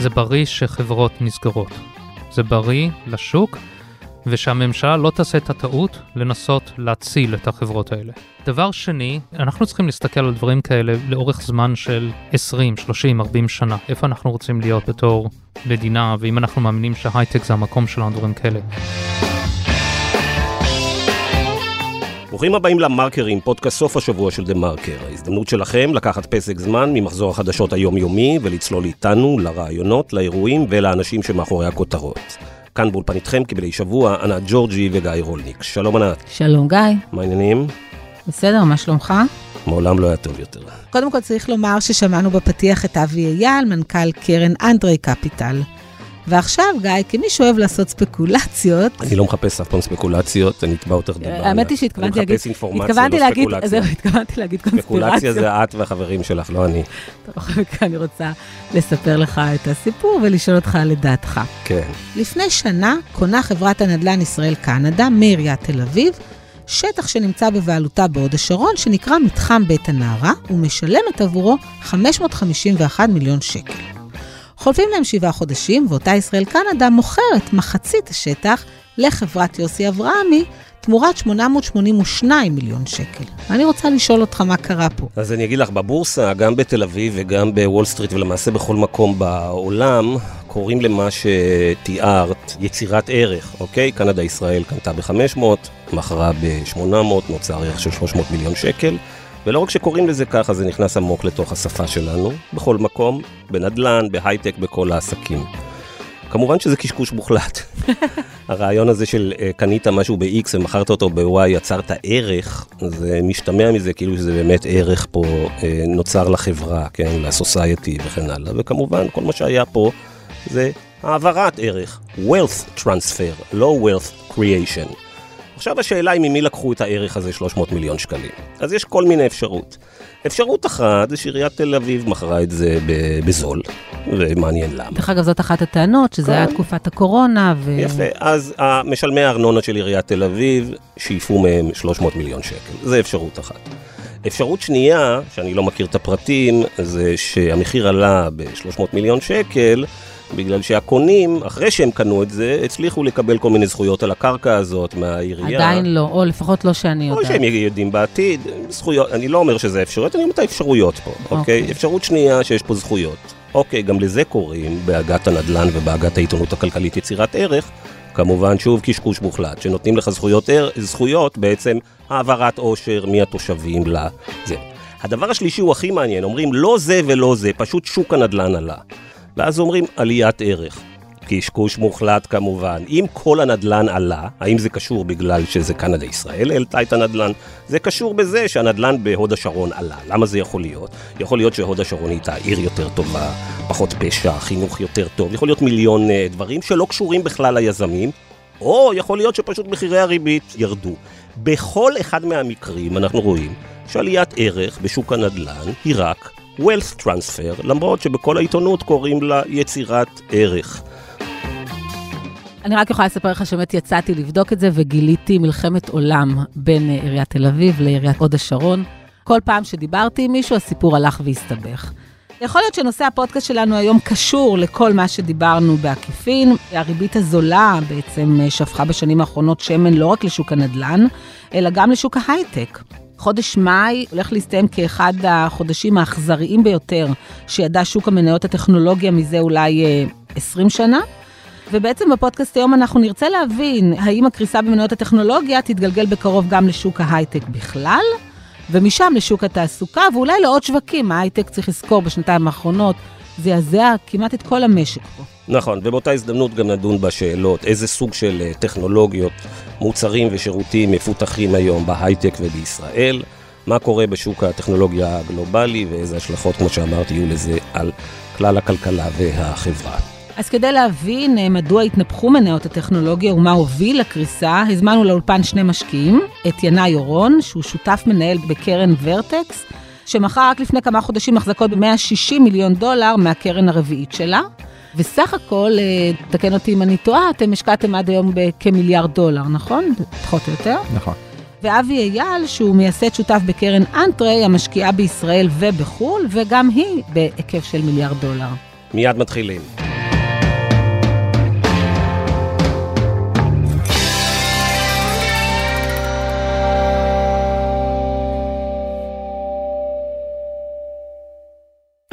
זה בריא שחברות נסגרות. זה בריא לשוק, ושהממשלה לא תעשה את הטעות לנסות להציל את החברות האלה. דבר שני, אנחנו צריכים להסתכל על דברים כאלה לאורך זמן של 20, 30, 40 שנה. איפה אנחנו רוצים להיות בתור מדינה, ואם אנחנו מאמינים שהייטק זה המקום שלנו, דברים כאלה. ברוכים הבאים למרקרים, פודקאסט סוף השבוע של דה מרקר. ההזדמנות שלכם לקחת פסק זמן ממחזור החדשות היומיומי ולצלול איתנו לרעיונות, לאירועים ולאנשים שמאחורי הכותרות. כאן באולפן איתכם כבדי שבוע, ענת ג'ורג'י וגיא רולניק. שלום ענת. שלום גיא. מה העניינים? בסדר, מה שלומך? מעולם לא היה טוב יותר. קודם כל צריך לומר ששמענו בפתיח את אבי אייל, מנכ"ל קרן אנדרי קפיטל. ועכשיו, גיא, כמי שאוהב לעשות ספקולציות... אני לא מחפש אף פעם ספקולציות, אני אתבע אותך דבר. האמת היא שהתכוונתי להגיד... אני מחפש אינפורמציה, לא ספקולציה. זהו, התכוונתי להגיד קונספירציה. ספקולציה זה את והחברים שלך, לא אני. אני רוצה לספר לך את הסיפור ולשאול אותך לדעתך. כן. לפני שנה קונה חברת הנדל"ן ישראל-קנדה מעיריית תל אביב שטח שנמצא בבעלותה בהוד השרון, שנקרא מתחם בית הנערה, ומשלמת עבורו 551 מיליון שקל. חולפים להם שבעה חודשים, ואותה ישראל קנדה מוכרת מחצית השטח לחברת יוסי אברהמי, תמורת 882 מיליון שקל. אני רוצה לשאול אותך מה קרה פה. אז אני אגיד לך, בבורסה, גם בתל אביב וגם בוול סטריט, ולמעשה בכל מקום בעולם, קוראים למה שתיארת יצירת ערך, אוקיי? קנדה ישראל קנתה ב-500, מכרה ב-800, נוצר ערך של 300 מיליון שקל. ולא רק שקוראים לזה ככה, זה נכנס עמוק לתוך השפה שלנו, בכל מקום, בנדל"ן, בהייטק, בכל העסקים. כמובן שזה קשקוש מוחלט. הרעיון הזה של uh, קנית משהו ב-X ומכרת אותו ב-Y, יצרת ערך, זה משתמע מזה כאילו שזה באמת ערך פה uh, נוצר לחברה, כן, לסוסייטי וכן הלאה. וכמובן, כל מה שהיה פה זה העברת ערך, wealth transfer, לא wealth creation. עכשיו השאלה היא ממי לקחו את הערך הזה 300 מיליון שקלים. אז יש כל מיני אפשרות. אפשרות אחת זה שעיריית תל אביב מכרה את זה בזול, ומעניין למה. דרך אגב, זאת אחת הטענות, שזה היה כן. תקופת הקורונה ו... יפה, אז משלמי הארנונה של עיריית תל אביב שאיפו מהם 300 מיליון שקל. זה אפשרות אחת. אפשרות שנייה, שאני לא מכיר את הפרטים, זה שהמחיר עלה ב-300 מיליון שקל, בגלל שהקונים, אחרי שהם קנו את זה, הצליחו לקבל כל מיני זכויות על הקרקע הזאת מהעירייה. עדיין לא, או לפחות לא שאני יודעת. או שהם יודעים בעתיד, זכויות, אני לא אומר שזה אפשרויות, אני אומר את האפשרויות פה, אוקיי? אוקיי? אפשרות שנייה שיש פה זכויות. אוקיי, גם לזה קוראים בעגת הנדל"ן ובעגת העיתונות הכלכלית יצירת ערך. כמובן, שוב קשקוש מוחלט, שנותנים לך זכויות, זכויות בעצם העברת עושר מהתושבים לזה. הדבר השלישי הוא הכי מעניין, אומרים לא זה ולא זה, פשוט שוק הנדל"ן עלה. ואז אומרים עליית ערך. קשקוש מוחלט כמובן. אם כל הנדלן עלה, האם זה קשור בגלל שזה קנדה ישראל העלתה את הנדלן? זה קשור בזה שהנדלן בהוד השרון עלה. למה זה יכול להיות? יכול להיות שהוד השרון הייתה עיר יותר טובה, פחות פשע, חינוך יותר טוב, יכול להיות מיליון uh, דברים שלא קשורים בכלל ליזמים, או יכול להיות שפשוט מחירי הריבית ירדו. בכל אחד מהמקרים אנחנו רואים שעליית ערך בשוק הנדל"ן היא רק wealth transfer, למרות שבכל העיתונות קוראים לה יצירת ערך. אני רק יכולה לספר לך שבאמת יצאתי לבדוק את זה וגיליתי מלחמת עולם בין אה, עיריית תל אביב לעיריית הוד השרון. כל פעם שדיברתי עם מישהו, הסיפור הלך והסתבך. יכול להיות שנושא הפודקאסט שלנו היום קשור לכל מה שדיברנו בעקיפין. הריבית הזולה בעצם אה, שפכה בשנים האחרונות שמן לא רק לשוק הנדל"ן, אלא גם לשוק ההייטק. חודש מאי הולך להסתיים כאחד החודשים האכזריים ביותר שידע שוק המניות הטכנולוגיה מזה אולי 20 אה, שנה. ובעצם בפודקאסט היום אנחנו נרצה להבין האם הקריסה במניות הטכנולוגיה תתגלגל בקרוב גם לשוק ההייטק בכלל, ומשם לשוק התעסוקה, ואולי לעוד שווקים. ההייטק, צריך לזכור, בשנתיים האחרונות זעזע כמעט את כל המשק פה. נכון, ובאותה הזדמנות גם נדון בשאלות איזה סוג של אה, טכנולוגיות, מוצרים ושירותים מפותחים היום בהייטק ובישראל, מה קורה בשוק הטכנולוגיה הגלובלי ואיזה השלכות, כמו שאמרתי, יהיו לזה על כלל הכלכלה והחברה. אז כדי להבין אה, מדוע התנפחו מניות הטכנולוגיה ומה הוביל לקריסה, הזמנו לאולפן שני משקיעים, את ינאי אורון, שהוא שותף מנהל בקרן ורטקס, שמכר רק לפני כמה חודשים החזקות ב-160 מיליון דולר מהקרן הרביעית שלה. וסך הכל, אה, תקן אותי אם אני טועה, אתם השקעתם עד היום בכמיליארד דולר, נכון? פחות או יותר? נכון. ואבי אייל, שהוא מייסד שותף בקרן אנטרי, המשקיעה בישראל ובחו"ל, וגם היא בהיקף של מיליארד דולר. מיד מתחילים.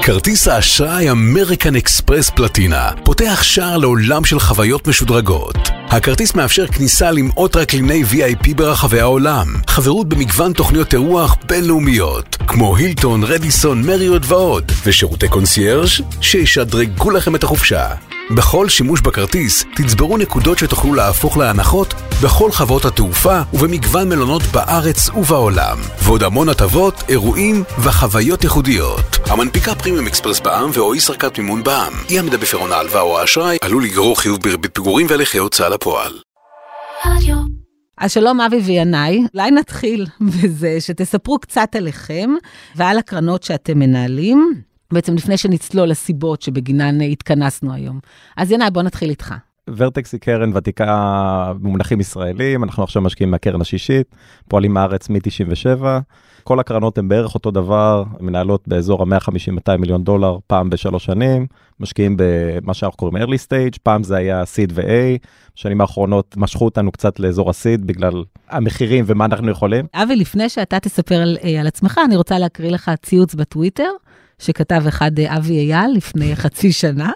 כרטיס האשראי אמריקן אקספרס פלטינה פותח שער לעולם של חוויות משודרגות. הכרטיס מאפשר כניסה למאות טרקליני VIP ברחבי העולם, חברות במגוון תוכניות אירוח בינלאומיות, כמו הילטון, רדיסון, מריות ועוד, ושירותי קונסיירג' שישדרגו לכם את החופשה. בכל שימוש בכרטיס תצברו נקודות שתוכלו להפוך להנחות בכל חברות התעופה ובמגוון מלונות בארץ ובעולם. ועוד המון הטבות, אירועים וחוויות ייחודיות. המנפיקה פרימיום אקספרס בע"מ ואו ישראכרט מימון בע"מ. אי עמידה בפירעון ההלוואה או האשראי עלול לגרור חיוב בריבית פיגורים והליכי הוצאה לפועל. אז שלום אבי וינאי, אולי נתחיל בזה שתספרו קצת עליכם ועל הקרנות שאתם מנהלים, בעצם לפני שנצלול לסיבות שבגינן התכנסנו היום. אז ינאי, בוא נתחיל איתך. ורטקס היא קרן ותיקה במונחים ישראלים, אנחנו עכשיו משקיעים מהקרן השישית, פועלים מהארץ מ-97. כל הקרנות הן בערך אותו דבר, מנהלות באזור ה-150-200 מיליון דולר פעם בשלוש שנים, משקיעים במה שאנחנו קוראים early stage, פעם זה היה seed ו-A, בשנים האחרונות משכו אותנו קצת לאזור ה-seed בגלל המחירים ומה אנחנו יכולים. אבי, לפני שאתה תספר על, אה, על עצמך, אני רוצה להקריא לך ציוץ בטוויטר, שכתב אחד אה, אבי אייל לפני חצי שנה.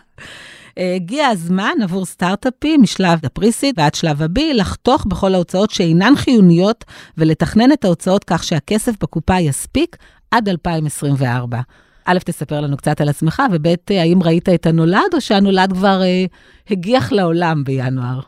אה, הגיע הזמן עבור סטארט-אפים משלב הפריסיד ועד שלב ה-B לחתוך בכל ההוצאות שאינן חיוניות ולתכנן את ההוצאות כך שהכסף בקופה יספיק עד 2024. א', תספר לנו קצת על עצמך, וב', האם ראית את הנולד, או שהנולד כבר אה, הגיח לעולם בינואר?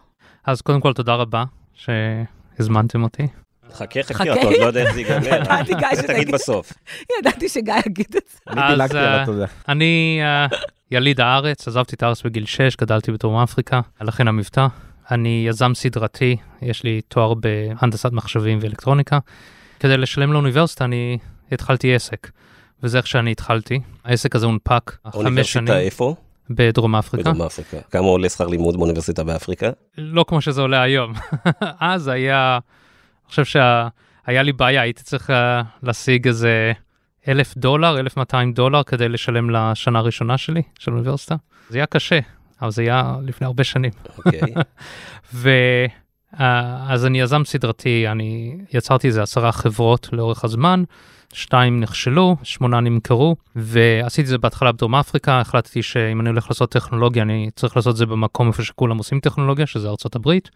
אז קודם כל, תודה רבה שהזמנתם אותי. חכה, חכה, אתה עוד לא יודע איך זה ייגמר. ידעתי, גיא, זה תגיד. בסוף. ידעתי שגיא יגיד את זה. אני דילגתי על אה, התודה. אני אה, יליד הארץ, עזבתי את הארץ בגיל 6, גדלתי בדרום אפריקה, לכן המבטא. אני יזם סדרתי, יש לי תואר בהנדסת מחשבים ואלקטרוניקה. כדי לשלם לאוניברסיטה אני התחלתי עסק, וזה איך שאני התחלתי. העסק הזה הונפק חמש אוניברסיטה שנים איפה? בדרום אפריקה. בדרום אפריקה. כמה עולה שכר לימוד באוניברסיטה באפריקה? לא כמו שזה עולה היום. אז היה, חושב שהיה לי בעיה, הייתי צריך אה, להשיג איזה אלף דולר, אלף מאתיים דולר כדי לשלם לשנה הראשונה שלי, של האוניברסיטה. זה היה קשה, אבל זה היה לפני הרבה שנים. אוקיי. ואז אני יזם סדרתי, אני יצרתי איזה עשרה חברות לאורך הזמן, שתיים נכשלו, שמונה נמכרו, ועשיתי זה בהתחלה בדרום אפריקה, החלטתי שאם אני הולך לעשות טכנולוגיה, אני צריך לעשות את זה במקום איפה שכולם עושים טכנולוגיה, שזה ארצות הברית.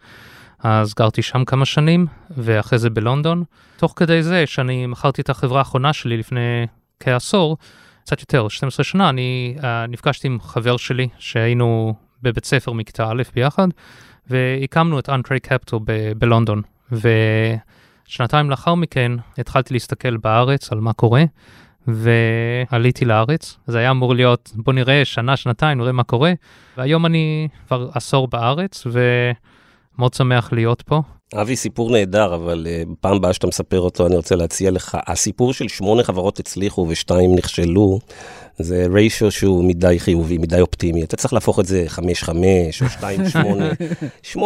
אז גרתי שם כמה שנים, ואחרי זה בלונדון. תוך כדי זה שאני מכרתי את החברה האחרונה שלי לפני כעשור, קצת יותר, 12 שנה, אני uh, נפגשתי עם חבר שלי שהיינו בבית ספר מכיתה א' ביחד, והקמנו את Untrade Capital ב- בלונדון. ושנתיים לאחר מכן התחלתי להסתכל בארץ על מה קורה, ועליתי לארץ. זה היה אמור להיות, בוא נראה, שנה, שנתיים, נראה מה קורה, והיום אני כבר עשור בארץ, ומאוד שמח להיות פה. אבי, סיפור נהדר, אבל uh, פעם הבאה שאתה מספר אותו, אני רוצה להציע לך, הסיפור של שמונה חברות הצליחו ושתיים נכשלו, זה ריישו שהוא מדי חיובי, מדי אופטימי. אתה צריך להפוך את זה 5-5 או 2-8. 8-2,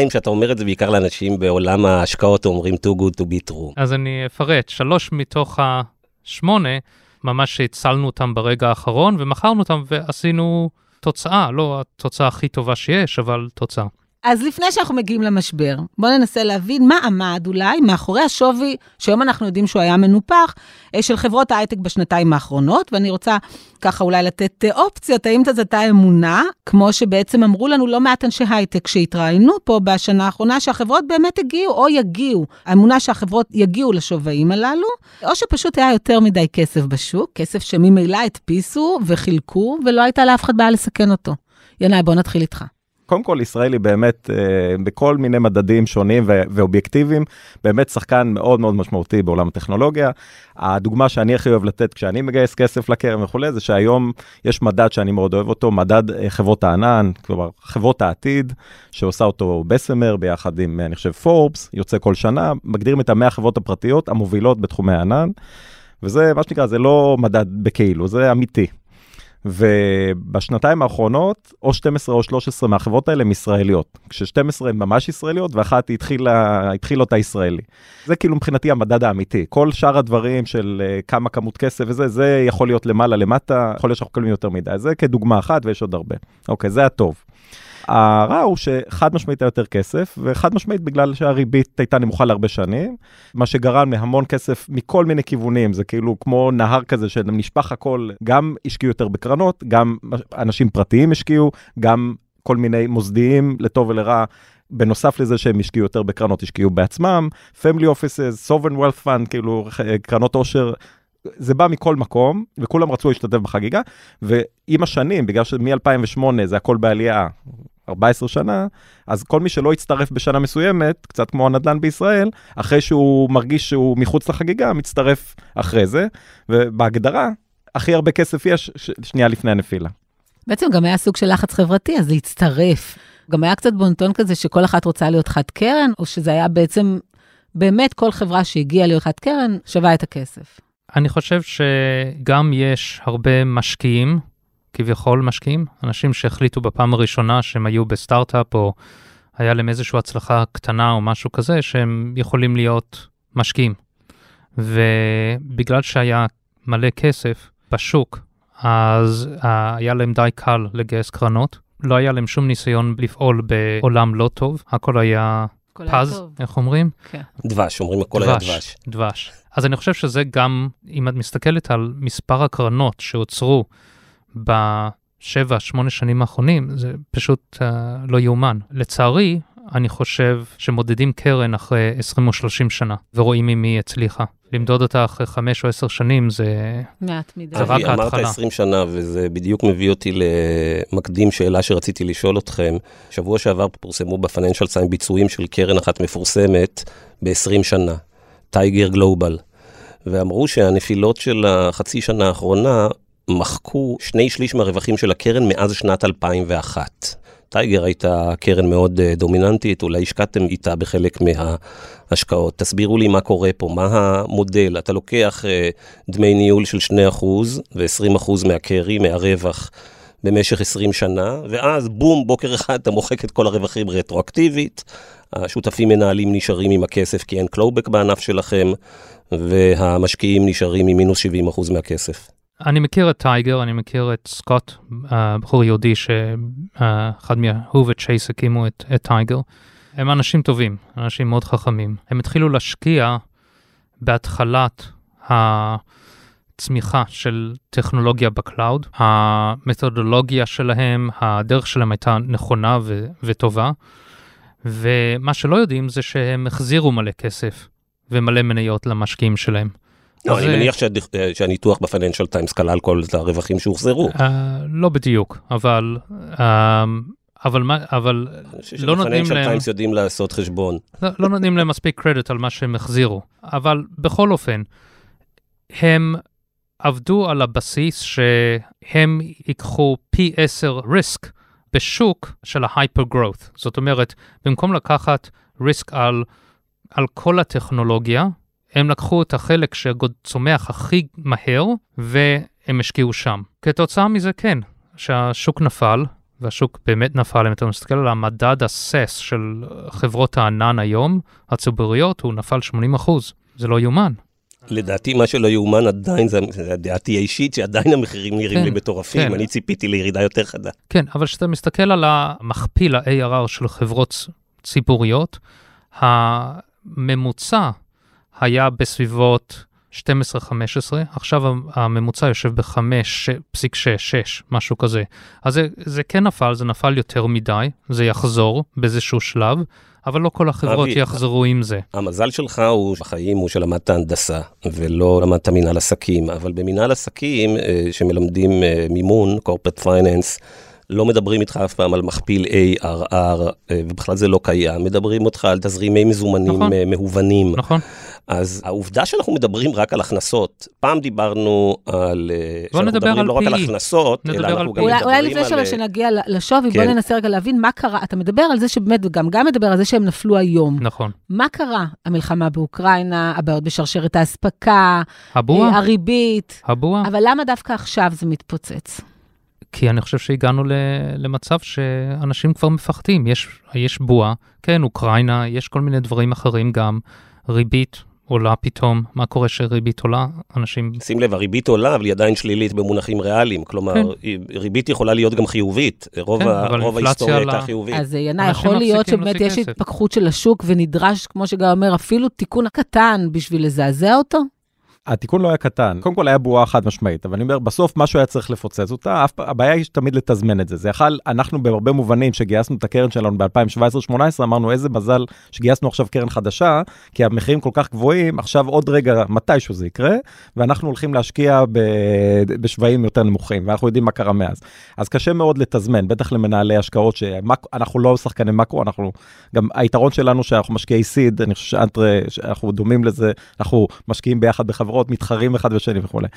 שאתה אומר את זה בעיקר לאנשים בעולם ההשקעות, אומרים too good to be true. אז אני אפרט, שלוש מתוך השמונה, ממש הצלנו אותם ברגע האחרון, ומכרנו אותם ועשינו תוצאה, לא התוצאה הכי טובה שיש, אבל תוצאה. אז לפני שאנחנו מגיעים למשבר, בואו ננסה להבין מה עמד אולי מאחורי השווי, שהיום אנחנו יודעים שהוא היה מנופח, אה, של חברות ההייטק בשנתיים האחרונות, ואני רוצה ככה אולי לתת אה, אופציות, האם זאת הייתה אמונה, כמו שבעצם אמרו לנו לא מעט אנשי הייטק שהתראיינו פה בשנה האחרונה, שהחברות באמת הגיעו או יגיעו, האמונה שהחברות יגיעו לשווים הללו, או שפשוט היה יותר מדי כסף בשוק, כסף שממילא הדפיסו וחילקו, ולא הייתה לאף אחד בעיה לסכן אותו. ינאי, בוא נתחיל איתך. קודם כל, ישראל היא באמת, אה, בכל מיני מדדים שונים ואובייקטיביים, באמת שחקן מאוד מאוד משמעותי בעולם הטכנולוגיה. הדוגמה שאני הכי אוהב לתת כשאני מגייס כסף לקרן וכולי, זה שהיום יש מדד שאני מאוד אוהב אותו, מדד אה, חברות הענן, כלומר, חברות העתיד, שעושה אותו בסמר ביחד עם, אני חושב, פורבס, יוצא כל שנה, מגדירים את המאה החברות הפרטיות המובילות בתחומי הענן. וזה, מה שנקרא, זה לא מדד בכאילו, זה אמיתי. ובשנתיים האחרונות, או 12 או 13 מהחברות האלה הם ישראליות. כש-12 הן ממש ישראליות, ואחת התחילה, התחיל אותה ישראלי. זה כאילו מבחינתי המדד האמיתי. כל שאר הדברים של uh, כמה כמות כסף וזה, זה יכול להיות למעלה, למטה, יכול להיות שאנחנו מקבלים יותר מדי. זה כדוגמה אחת ויש עוד הרבה. אוקיי, זה הטוב. הרע הוא שחד משמעית היה יותר כסף, וחד משמעית בגלל שהריבית הייתה נמוכה להרבה שנים, מה שגרם להמון כסף מכל מיני כיוונים, זה כאילו כמו נהר כזה שנשפך הכל, גם השקיעו יותר בקרנות, גם אנשים פרטיים השקיעו, גם כל מיני מוסדיים לטוב ולרע. בנוסף לזה שהם השקיעו יותר בקרנות, השקיעו בעצמם, family offices, sovereign wealth fund, כאילו קרנות עושר, זה בא מכל מקום, וכולם רצו להשתתף בחגיגה, ועם השנים, בגלל שמ-2008 זה הכל בעלייה, 14 שנה, אז כל מי שלא יצטרף בשנה מסוימת, קצת כמו הנדל"ן בישראל, אחרי שהוא מרגיש שהוא מחוץ לחגיגה, מצטרף אחרי זה, ובהגדרה, הכי הרבה כסף יש שנייה לפני הנפילה. בעצם גם היה סוג של לחץ חברתי, אז להצטרף. גם היה קצת בונטון כזה שכל אחת רוצה להיות חד קרן, או שזה היה בעצם, באמת כל חברה שהגיעה להיות חד קרן שווה את הכסף. אני חושב שגם יש הרבה משקיעים כביכול משקיעים, אנשים שהחליטו בפעם הראשונה שהם היו בסטארט-אפ או היה להם איזושהי הצלחה קטנה או משהו כזה, שהם יכולים להיות משקיעים. ובגלל שהיה מלא כסף בשוק, אז uh, היה להם די קל לגייס קרנות. לא היה להם שום ניסיון לפעול בעולם לא טוב, הכל היה פז, איך אומרים? כן. דבש, אומרים הכל דבש, היה דבש. דבש. אז אני חושב שזה גם, אם את מסתכלת על מספר הקרנות שהוצרו בשבע, שמונה שנים האחרונים, זה פשוט uh, לא יאומן. לצערי, אני חושב שמודדים קרן אחרי 20 או 30 שנה, ורואים אם היא הצליחה. למדוד אותה אחרי 5 או 10 שנים זה... מעט מדי. זה רק ההתחלה. אמרת 20 שנה, וזה בדיוק מביא אותי למקדים שאלה שרציתי לשאול אתכם. שבוע שעבר פורסמו בפיננשל סיין ביצועים של קרן אחת מפורסמת ב-20 שנה, טייגר גלובל. ואמרו שהנפילות של החצי שנה האחרונה מחקו שני שליש מהרווחים של הקרן מאז שנת 2001. טייגר הייתה קרן מאוד אה, דומיננטית, אולי השקעתם איתה בחלק מההשקעות. תסבירו לי מה קורה פה, מה המודל. אתה לוקח אה, דמי ניהול של 2% ו-20% מהקרי, מהרווח, במשך 20 שנה, ואז בום, בוקר אחד אתה מוחק את כל הרווחים רטרואקטיבית. השותפים מנהלים נשארים עם הכסף כי אין clawback בענף שלכם, והמשקיעים נשארים עם מינוס 70% מהכסף. אני מכיר את טייגר, אני מכיר את סקוט, אה, בחור יהודי שאחד מהוא וצ'ייס הקימו את, את טייגר. הם אנשים טובים, אנשים מאוד חכמים. הם התחילו להשקיע בהתחלת הצמיחה של טכנולוגיה ב cloud. המתודולוגיה שלהם, הדרך שלהם הייתה נכונה ו- וטובה. ומה שלא יודעים זה שהם החזירו מלא כסף ומלא מניות למשקיעים שלהם. לא, אני מניח שהניתוח בפייננשל טיימס כלל כל הרווחים שהוחזרו. אה, לא בדיוק, אבל... אה, אבל מה, אבל לא נותנים להם... טיימס יודעים לעשות חשבון. לא, לא נותנים להם מספיק קרדיט על מה שהם החזירו, אבל בכל אופן, הם עבדו על הבסיס שהם ייקחו פי 10 risk בשוק של ההייפר גרות. זאת אומרת, במקום לקחת ריסק על, על כל הטכנולוגיה, הם לקחו את החלק שצומח הכי מהר, והם השקיעו שם. כתוצאה מזה, כן, שהשוק נפל, והשוק באמת נפל, אם אתה מסתכל על המדד הסס של חברות הענן היום, הציבוריות, הוא נפל 80 אחוז. זה לא יאומן. לדעתי מה שלא יאומן עדיין, זה דעתי האישית, שעדיין המחירים נראים כן, לי מטורפים, כן. אני ציפיתי לירידה יותר חדה. כן, אבל כשאתה מסתכל על המכפיל ה-ARR של חברות ציבוריות, הממוצע היה בסביבות 12-15, עכשיו הממוצע יושב ב-5.6, משהו כזה. אז זה, זה כן נפל, זה נפל יותר מדי, זה יחזור באיזשהו שלב, אבל לא כל החברות אבי, יחזרו עם זה. המזל שלך הוא בחיים הוא שלמדת הנדסה, ולא למדת מנהל עסקים, אבל במנהל עסקים אה, שמלמדים אה, מימון, corporate finance, לא מדברים איתך אף פעם על מכפיל ARR, אה, ובכלל זה לא קיים, מדברים אותך על תזרימי מזומנים נכון, מהוונים. נכון. אז העובדה שאנחנו מדברים רק על הכנסות, פעם דיברנו על... אה, בוא נדבר על לא רק על הכנסות, אלא אנחנו גם מדברים על... אולי לפני אה, שנגיע לשווי, כן. בוא ננסה רגע להבין מה קרה. אתה מדבר על זה שבאמת, וגם גם מדבר על זה שהם נפלו היום. נכון. מה קרה? המלחמה באוקראינה, הבעיות בשרשרת האספקה, הבועה, הריבית. הבועה. אבל למה דווקא עכשיו זה מתפוצץ? כי אני חושב שהגענו למצב שאנשים כבר מפחדים, יש, יש בועה, כן, אוקראינה, יש כל מיני דברים אחרים גם, ריבית עולה פתאום? מה קורה שריבית עולה? אנשים... שים לב, הריבית עולה, אבל היא עדיין שלילית במונחים ריאליים. כלומר, כן. ריבית יכולה להיות גם חיובית. רוב כן, ה- רוב ההיסטוריה עלה. הייתה חיובית. אז ינאי, אנשים יכול להיות שבאמת יש כסף. התפכחות של השוק ונדרש, כמו שגם אומר, אפילו תיקון קטן בשביל לזעזע אותו? התיקון לא היה קטן, קודם כל היה בועה חד משמעית, אבל אני אומר, בסוף משהו היה צריך לפוצץ אותה, אף, הבעיה היא תמיד לתזמן את זה. זה יכל, אנחנו בהרבה מובנים, שגייסנו את הקרן שלנו ב-2017-2018, אמרנו איזה מזל שגייסנו עכשיו קרן חדשה, כי המחירים כל כך גבוהים, עכשיו עוד רגע, מתישהו זה יקרה, ואנחנו הולכים להשקיע ב, בשווים יותר נמוכים, ואנחנו יודעים מה קרה מאז. אז קשה מאוד לתזמן, בטח למנהלי השקעות, שאנחנו לא שחקני מקרו, אנחנו, גם היתרון שלנו שאנחנו משקיעי סיד, אני חושב שאנחנו דומים לזה, אנחנו משקיעים ביחד בחברות, מתחרים אחד בשני וכולי.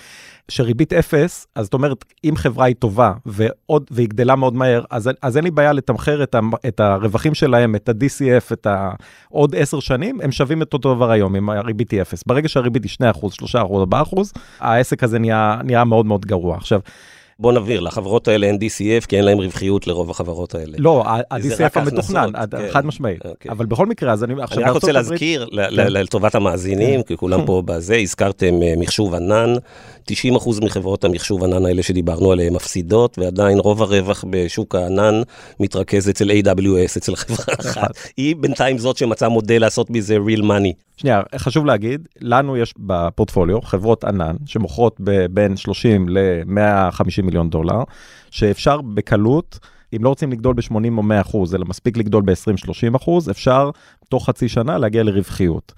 שריבית אפס, אז זאת אומרת, אם חברה היא טובה ועוד, והיא גדלה מאוד מהר, אז, אז אין לי בעיה לתמחר את, ה, את הרווחים שלהם, את ה-DCF, את ה... עוד עשר שנים, הם שווים את אותו דבר היום, אם הריבית היא אפס. ברגע שהריבית היא 2%, 3%, 4%, העסק הזה נהיה, נהיה מאוד מאוד גרוע. עכשיו, בוא נבהיר, לחברות האלה אין DCF, כי אין להם רווחיות לרוב החברות האלה. לא, ה-DCF המתוכנן, כן. חד משמעית. אוקיי. אבל בכל מקרה, אז אני עכשיו אני רק רוצה להזכיר, כן. לטובת המאזינים, כי כולם פה בזה, הזכרתם אה, מחשוב ענן, 90% מחברות המחשוב ענן האלה שדיברנו עליהן מפסידות, ועדיין רוב הרווח בשוק הענן מתרכז אצל AWS, אצל חברה אחת. היא בינתיים זאת שמצאה מודל לעשות מזה real money. שנייה, חשוב להגיד, לנו יש בפורטפוליו חברות ענן שמוכרות בין 30 ל-150 מיליון דולר, שאפשר בקלות, אם לא רוצים לגדול ב-80 או 100 אחוז, אלא מספיק לגדול ב-20-30 אחוז, אפשר תוך חצי שנה להגיע לרווחיות.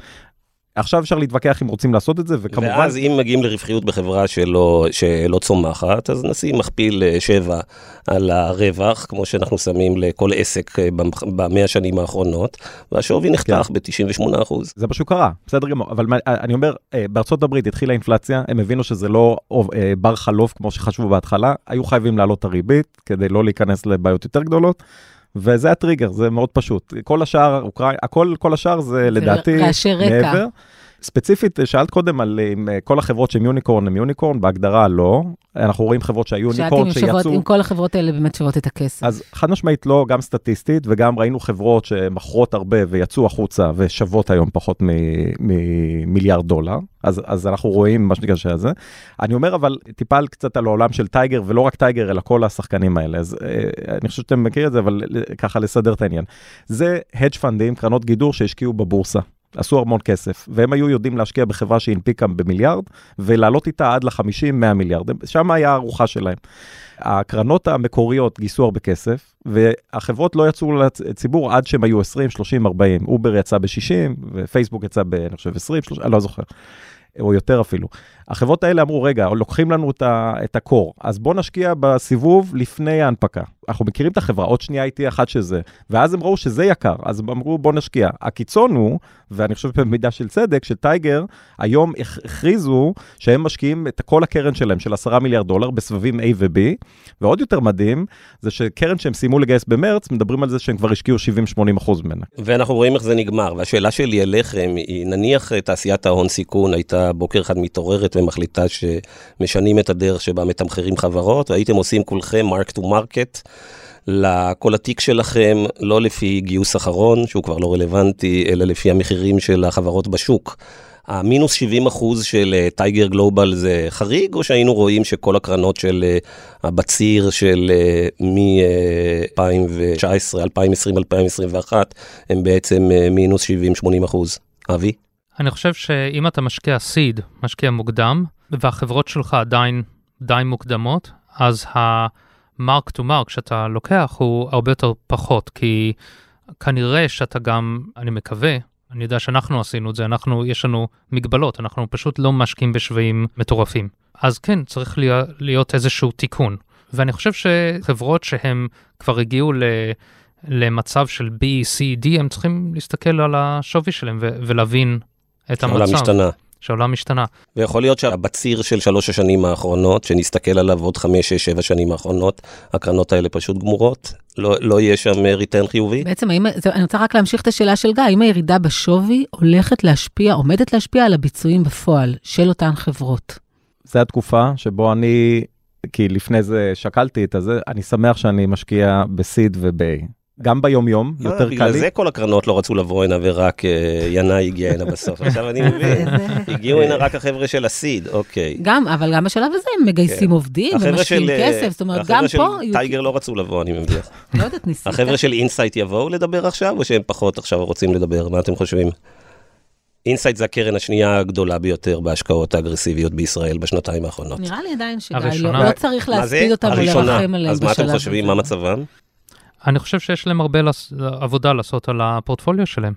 עכשיו אפשר להתווכח אם רוצים לעשות את זה, וכמובן... ואז אם מגיעים לרווחיות בחברה שלא, שלא צומחת, אז נשים מכפיל אה, 7 על הרווח, כמו שאנחנו שמים לכל עסק אה, במאה שנים האחרונות, והשווי נחתך ב-98 אחוז. זה פשוט קרה, בסדר גמור, אבל מה- אני אומר, אה, בארצות הברית התחילה אינפלציה, הם הבינו שזה לא אה, בר חלוף כמו שחשבו בהתחלה, היו חייבים להעלות את הריבית כדי לא להיכנס לבעיות יותר גדולות, וזה הטריגר, זה מאוד פשוט. כל השאר, אוקראי, הכל, כל השאר זה לדעתי רעשי רקע. מעבר. ספציפית, שאלת קודם על אם אה, כל החברות שהן יוניקורן הן יוניקורן, בהגדרה לא. אנחנו רואים חברות שהיו שאלתי אם יוניקורן שיצאו... אם כל החברות האלה באמת שוות את הכסף. אז חד משמעית לא, גם סטטיסטית, וגם ראינו חברות שמכרות הרבה ויצאו החוצה ושוות היום פחות ממיליארד דולר, אז, אז אנחנו רואים מה שנקרא שזה. אני אומר אבל טיפה קצת על העולם של טייגר, ולא רק טייגר, אלא כל השחקנים האלה, אז אה, אני חושב שאתם מכירים את זה, אבל אה, ככה לסדר את העניין. זה hedge פנדים, קרנות גידור שהשקיעו בבורסה. עשו המון כסף, והם היו יודעים להשקיע בחברה שהנפיקה במיליארד, ולעלות איתה עד ל-50-100 מיליארד, שם היה הארוחה שלהם. הקרנות המקוריות גייסו הרבה כסף, והחברות לא יצאו לציבור עד שהם היו 20, 30, 40. אובר יצא ב-60, ופייסבוק יצא ב... אני חושב 20, 30, אני לא זוכר. או יותר אפילו. החברות האלה אמרו, רגע, לוקחים לנו את, הקור, אז בוא נשקיע בסיבוב לפני ההנפקה. אנחנו מכירים את החברה, עוד שנייה הייתי אחת שזה, ואז הם ראו שזה יקר, אז הם אמרו, בוא נשקיע. הקיצון הוא, ואני חושב במידה של צדק, שטייגר היום הכ- הכריזו שהם משקיעים את כל הקרן שלהם, של 10 מיליארד דולר, בסבבים A ו-B, ועוד יותר מדהים, זה שקרן שהם סיימו לגייס במרץ, מדברים על זה שהם כבר השקיעו 70-80 אחוז ממנה. ואנחנו רואים איך זה נגמר, והשאלה שלי אליכם היא, נניח אה, תעשיית ההון סיכון הייתה בוקר אחד מתעוררת ומחליטה שמשנים את הדרך שבה מתמחרים חברות, והייתם עושים כולכם mark to market לכל התיק שלכם, לא לפי גיוס אחרון, שהוא כבר לא רלוונטי, אלא לפי המחירים של החברות בשוק. המינוס 70 אחוז של אה, טייגר גלובל זה חריג, או שהיינו רואים שכל הקרנות של אה, הבציר של אה, מ-2019, 2020, 2021, הם בעצם אה, מינוס 70-80 אחוז. אבי? אני חושב שאם אתה משקיע סיד, משקיע מוקדם, והחברות שלך עדיין די מוקדמות, אז ה-mark to mark שאתה לוקח הוא הרבה יותר פחות, כי כנראה שאתה גם, אני מקווה, אני יודע שאנחנו עשינו את זה, אנחנו, יש לנו מגבלות, אנחנו פשוט לא משקיעים בשווים מטורפים. אז כן, צריך להיות, להיות איזשהו תיקון. ואני חושב שחברות שהן כבר הגיעו ל... למצב של B, C, D, הם צריכים להסתכל על השווי שלהם ולהבין את המצב. העולם השתנה. שהעולם השתנה. ויכול להיות שהבציר של שלוש השנים האחרונות, שנסתכל עליו עוד חמש, שש, שבע שנים האחרונות, הקרנות האלה פשוט גמורות? לא, לא יהיה שם ריטרן חיובי? בעצם, האם, זה- אני רוצה רק להמשיך את השאלה של גיא, האם הירידה בשווי הולכת להשפיע, עומדת להשפיע על הביצועים בפועל של אותן חברות? זו התקופה שבו אני, כי לפני זה שקלתי את הזה, אני שמח שאני משקיע בסיד וב-A. גם ביומיום, אה, יותר קל בגלל לי. זה כל הקרנות לא רצו לבוא הנה ורק אה, ינאי הגיע הנה בסוף. עכשיו אני מבין. הגיעו הנה רק החבר'ה של ה seed, אוקיי. גם, אבל גם בשלב הזה הם מגייסים כן. עובדים החבר'ה ומשקיעים של, אה, כסף, זאת אומרת, החבר'ה גם של פה... יהיו- טייגר לא רצו לבוא, אני מבין. לא יודעת, ניסית. החבר'ה של אינסייט יבואו לדבר עכשיו, או שהם פחות עכשיו רוצים לדבר? מה אתם חושבים? אינסייט זה הקרן השנייה הגדולה ביותר בהשקעות האגרסיביות בישראל בשנתיים האחרונות. נראה לי עדיין שגיא. לא לא צריך? להספיד אותם. ולרחם עליהם אז מה אתם בשלב חושבים, הזה. מה מצבם? אני חושב שיש להם הרבה לס- עבודה לעשות על הפורטפוליו שלהם.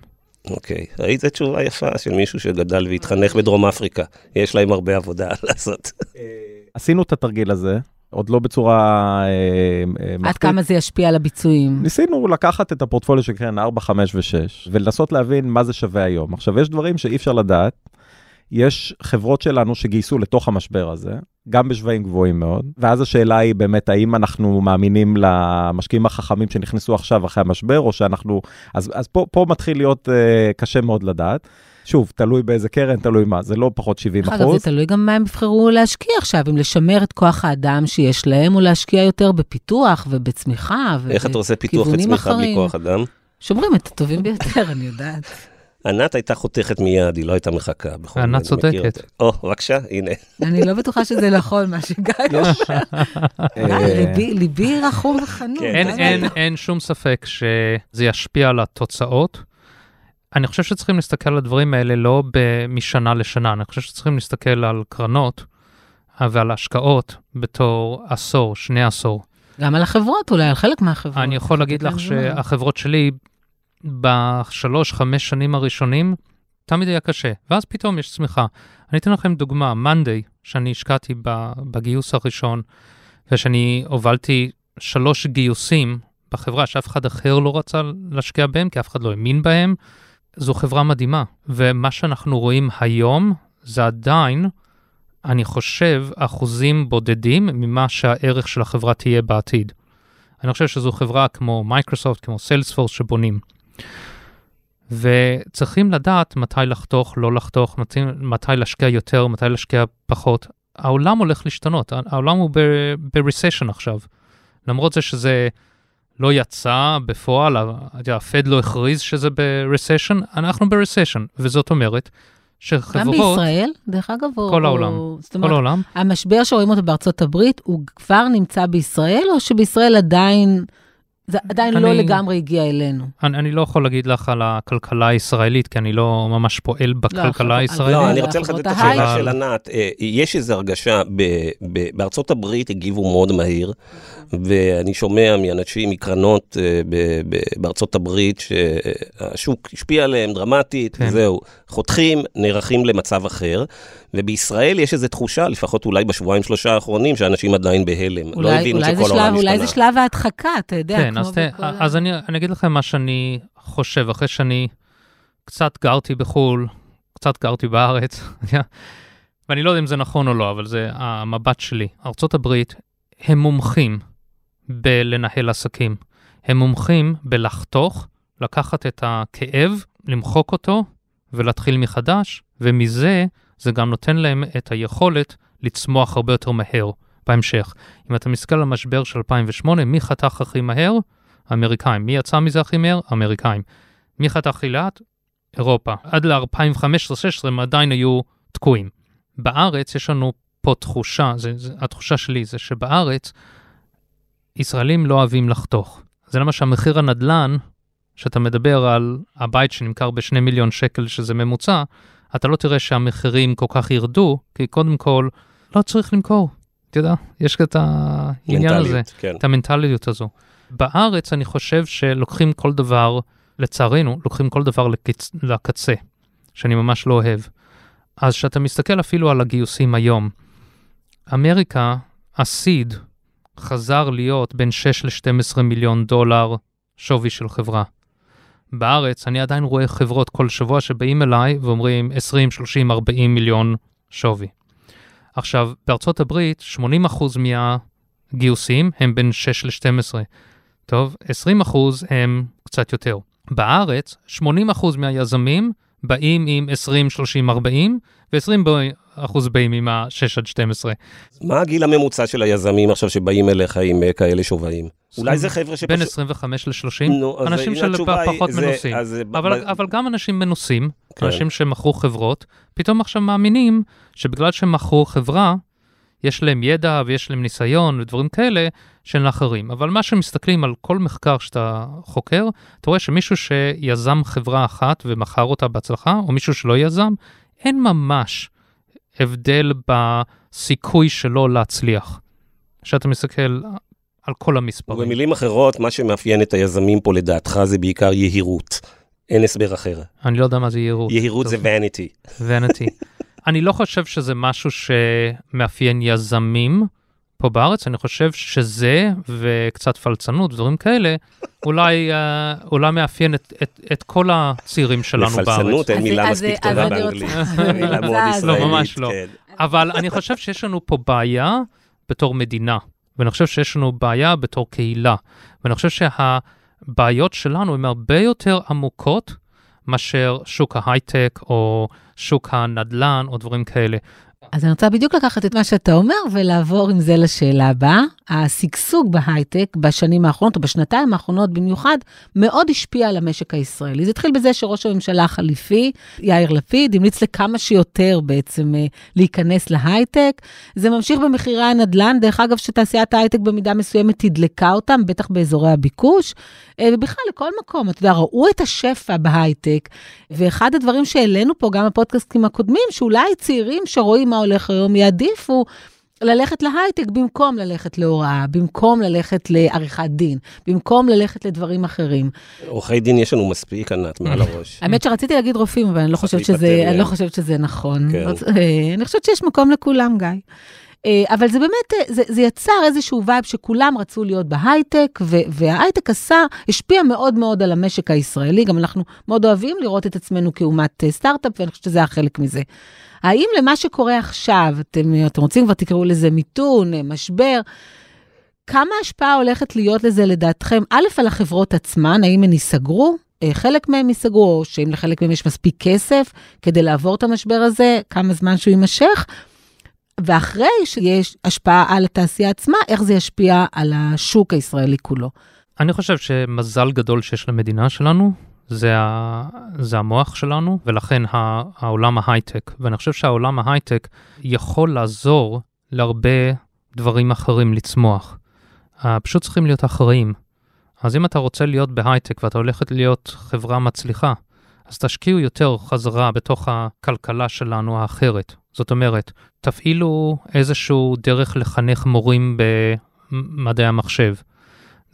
אוקיי, ראית תשובה יפה של מישהו שגדל והתחנך בדרום אפריקה. יש להם הרבה עבודה לעשות. עשינו את התרגיל הזה, עוד לא בצורה אה, אה, עד. כמה זה ישפיע על הביצועים. ניסינו לקחת את הפורטפוליו של קרן 4, 5 ו-6 ולנסות להבין מה זה שווה היום. עכשיו, יש דברים שאי אפשר לדעת. יש חברות שלנו שגייסו לתוך המשבר הזה, גם בשווים גבוהים מאוד, ואז השאלה היא באמת, האם אנחנו מאמינים למשקיעים החכמים שנכנסו עכשיו אחרי המשבר, או שאנחנו... אז, אז פה, פה מתחיל להיות uh, קשה מאוד לדעת. שוב, תלוי באיזה קרן, תלוי מה, זה לא פחות 70 דרך אגב, זה תלוי גם מה הם יבחרו להשקיע עכשיו, אם לשמר את כוח האדם שיש להם, או להשקיע יותר בפיתוח ובצמיחה. איך אתה עושה פיתוח וצמיחה בלי. כוח אדם? שומרים את הטובים ביותר, אני יודעת. ענת הייתה חותכת מיד, היא לא הייתה מחכה. ענת צודקת. או, בבקשה, הנה. אני לא בטוחה שזה נכון, מה שגיא אומר. אה, גיא, ליבי- רחום וחנון. כן. אין, זה אין, שום ספק שזה ישפיע על התוצאות. אני חושב שצריכים להסתכל על הדברים האלה לא משנה לשנה, אני חושב שצריכים להסתכל על קרנות אה, ועל השקעות בתור עשור, שני עשור. גם על החברות, אולי על חלק מהחברות. אני יכול להגיד לך שהחברות שלי בשלוש, חמש שנים הראשונים, תמיד היה קשה, ואז פתאום יש צמיחה. אני אתן לכם דוגמה, מאנדיי, שאני השקעתי בגיוס הראשון, ושאני הובלתי שלוש גיוסים בחברה שאף אחד אחר לא רצה להשקיע בהם, כי אף אחד לא האמין בהם, זו חברה מדהימה. ומה שאנחנו רואים היום, זה עדיין, אני חושב, אחוזים בודדים ממה שהערך של החברה תהיה בעתיד. אני חושב שזו חברה כמו מייקרוסופט, כמו Salesforce שבונים. וצריכים לדעת מתי לחתוך, לא לחתוך, מתי, מתי להשקיע יותר, מתי להשקיע פחות. העולם הולך להשתנות, העולם הוא ב-recession עכשיו. למרות זה שזה לא יצא בפועל, הפד לא הכריז שזה ב-recession, אנחנו ב-recession, וזאת אומרת גם שחברות, בישראל, דרך אגב, או... כל העולם, או- זאת כל אומרת, העולם, המשבר שרואים אותו בארצות הברית, הוא כבר נמצא בישראל, או שבישראל עדיין, זה עדיין לא אני- לגמרי הגיע אלינו? אני, אני לא יכול להגיד לך על הכלכלה הישראלית, כי אני לא ממש פועל בכלכלה החברה- הישראלית. לא, על אני רוצה לחדד את. השאלה של ענת. אה, יש איזו הרגשה, ב- ב- בארצות הברית הגיבו מאוד מהיר, ואני שומע מאנשים, מקרנות אה, ב- ב- בארצות הברית, שהשוק השפיע עליהם דרמטית, כן. וזהו, חותכים, נערכים למצב אחר. ובישראל יש איזו תחושה, לפחות אולי בשבועיים שלושה האחרונים, שאנשים עדיין בהלם. לא אולי, הבינו אולי, זה שכל שלב, העולם אולי השתנה. זה שלב ההדחקה, אתה יודע, כן, כמו אז, בכל אז אני, אני אגיד לכם מה שאני חושב, אחרי שאני קצת גרתי בחו"ל, קצת גרתי בארץ, ואני לא יודע אם זה נכון או לא, אבל זה המבט שלי. ארה"ב הם מומחים בלנהל עסקים. הם מומחים בלחתוך, לקחת את הכאב, למחוק אותו ולהתחיל מחדש, ומזה זה גם נותן להם את היכולת לצמוח הרבה יותר מהר בהמשך. אם אתה מסתכל על המשבר של 2008, מי חתך הכי מהר? האמריקאים. מי יצא מזה הכי מהר? האמריקאים. מי חתך הכי לאט? אירופה. עד ל-2015-2016 הם עדיין היו תקועים. בארץ יש לנו פה תחושה, זה, זה, התחושה שלי זה שבארץ ישראלים לא אוהבים לחתוך. זה למשל מחיר הנדל"ן, שאתה מדבר על הבית שנמכר בשני מיליון שקל שזה ממוצע, אתה לא תראה שהמחירים כל כך ירדו, כי קודם כל לא צריך למכור. אתה יודע, יש את העניין הזה. כן. את המנטליות הזו. בארץ אני חושב שלוקחים כל דבר, לצערנו, לוקחים כל דבר לקצ... לקצה, שאני ממש לא אוהב. אז כשאתה מסתכל אפילו על הגיוסים היום, אמריקה, הסיד, חזר להיות בין 6 ל-12 מיליון דולר שווי של חברה. בארץ אני עדיין רואה חברות כל שבוע שבאים אליי ואומרים 20, 30, 40 מיליון שווי. עכשיו, בארצות הברית, 80% מהגיוסים הם בין 6 ל-12. טוב, 20% הם קצת יותר. בארץ, 80% מהיזמים באים עם 20, 30, 40, ו-20 אחוז באים עם ה-6 עד 12. מה הגיל הממוצע של היזמים עכשיו שבאים אליך עם אה, כאלה שווים? אולי זה חבר'ה שפשוט... בין 25 ל-30, נו, אז אנשים היא- שפחות זה- מנוסים. אז אבל, גם אנשים מנוסים, כן. אנשים שמכרו חברות, פתאום עכשיו מאמינים שבגלל שהם מכרו חברה, יש להם ידע ויש להם ניסיון ודברים כאלה של אחרים. אבל מה שמסתכלים על כל מחקר שאתה חוקר, אתה רואה שמישהו שיזם חברה אחת ומכר אותה בהצלחה, או מישהו שלא יזם, אין ממש הבדל בסיכוי שלו להצליח. כשאתה מסתכל על כל המספרים. במילים אחרות, מה שמאפיין את היזמים פה לדעתך זה בעיקר יהירות. אין הסבר אחר. אני לא יודע מה זה יהירות. יהירות זה vanity. vanity. אני לא חושב שזה משהו שמאפיין יזמים פה בארץ, אני חושב שזה וקצת פלצנות, דברים כאלה, אולי, אה, אולי מאפיין את, את, את כל הצעירים שלנו בארץ. לפלצנות אין מילה מספיק טובה אני באנגלית. רוצה- מילה מאוד רוצה- ישראלית. לא, ממש לא. כן. אבל אני חושב שיש לנו פה בעיה בתור מדינה, ואני חושב שיש לנו בעיה בתור קהילה, ואני חושב שהבעיות שלנו הן הרבה יותר עמוקות מאשר שוק ההייטק או שוק הנדל"ן או דברים כאלה. אז אני רוצה בדיוק לקחת את מה שאתה אומר ולעבור עם זה לשאלה הבאה. השגשוג בהייטק בשנים האחרונות, או בשנתיים האחרונות במיוחד, מאוד השפיע על המשק הישראלי. זה התחיל בזה שראש הממשלה החליפי, יאיר לפיד, המליץ לכמה שיותר בעצם אה, להיכנס להייטק. זה ממשיך במחירי הנדל"ן, דרך אגב, שתעשיית ההייטק במידה מסוימת תדלקה אותם, בטח באזורי הביקוש, אה, ובכלל לכל מקום. אתה יודע, ראו את השפע בהייטק, ואחד הדברים שהעלינו פה, גם בפודקאסטים הקודמים, שאולי צעירים שרואים מה הולך היום יעדיפו ללכת להייטק במקום ללכת להוראה, במקום ללכת לעריכת דין, במקום ללכת לדברים אחרים. עורכי דין יש לנו מספיק, ענת, מעל הראש. האמת שרציתי להגיד רופאים, אבל אני לא חושבת שזה, לא מהם. חושבת שזה נכון. כן. אה, אני חושבת שיש מקום לכולם, גיא. אה, אבל זה באמת, אה, זה, זה יצר איזשהו vibe שכולם רצו להיות בהייטק, וההייטק עשה, השפיע מאוד מאוד על המשק הישראלי, גם אנחנו מאוד אוהבים לראות את עצמנו כאומת אה, סטארט-אפ, ואני חושבת שזה היה חלק מזה. האם למה שקורה עכשיו, אתם, אתם רוצים כבר תקראו לזה מיתון, משבר, כמה השפעה הולכת להיות לזה לדעתכם? א', על החברות עצמן, האם הן ייסגרו? חלק מהם ייסגרו, או שאם לחלק מהם יש מספיק כסף כדי לעבור את המשבר הזה, כמה זמן שהוא יימשך? ואחרי שיש השפעה על התעשייה עצמה, איך זה ישפיע על השוק הישראלי כולו. אני חושב שמזל גדול שיש למדינה שלנו, זה, ה, זה המוח שלנו, ולכן העולם ההייטק. ואני חושב שהעולם ההייטק יכול לעזור להרבה דברים אחרים לצמוח. Uh, פשוט צריכים להיות אחראים. אז אם אתה רוצה להיות בהייטק ואתה הולכת להיות חברה מצליחה, אז תשקיעו יותר חזרה בתוך הכלכלה שלנו האחרת. זאת אומרת, תפעילו איזשהו דרך לחנך מורים במדעי המחשב.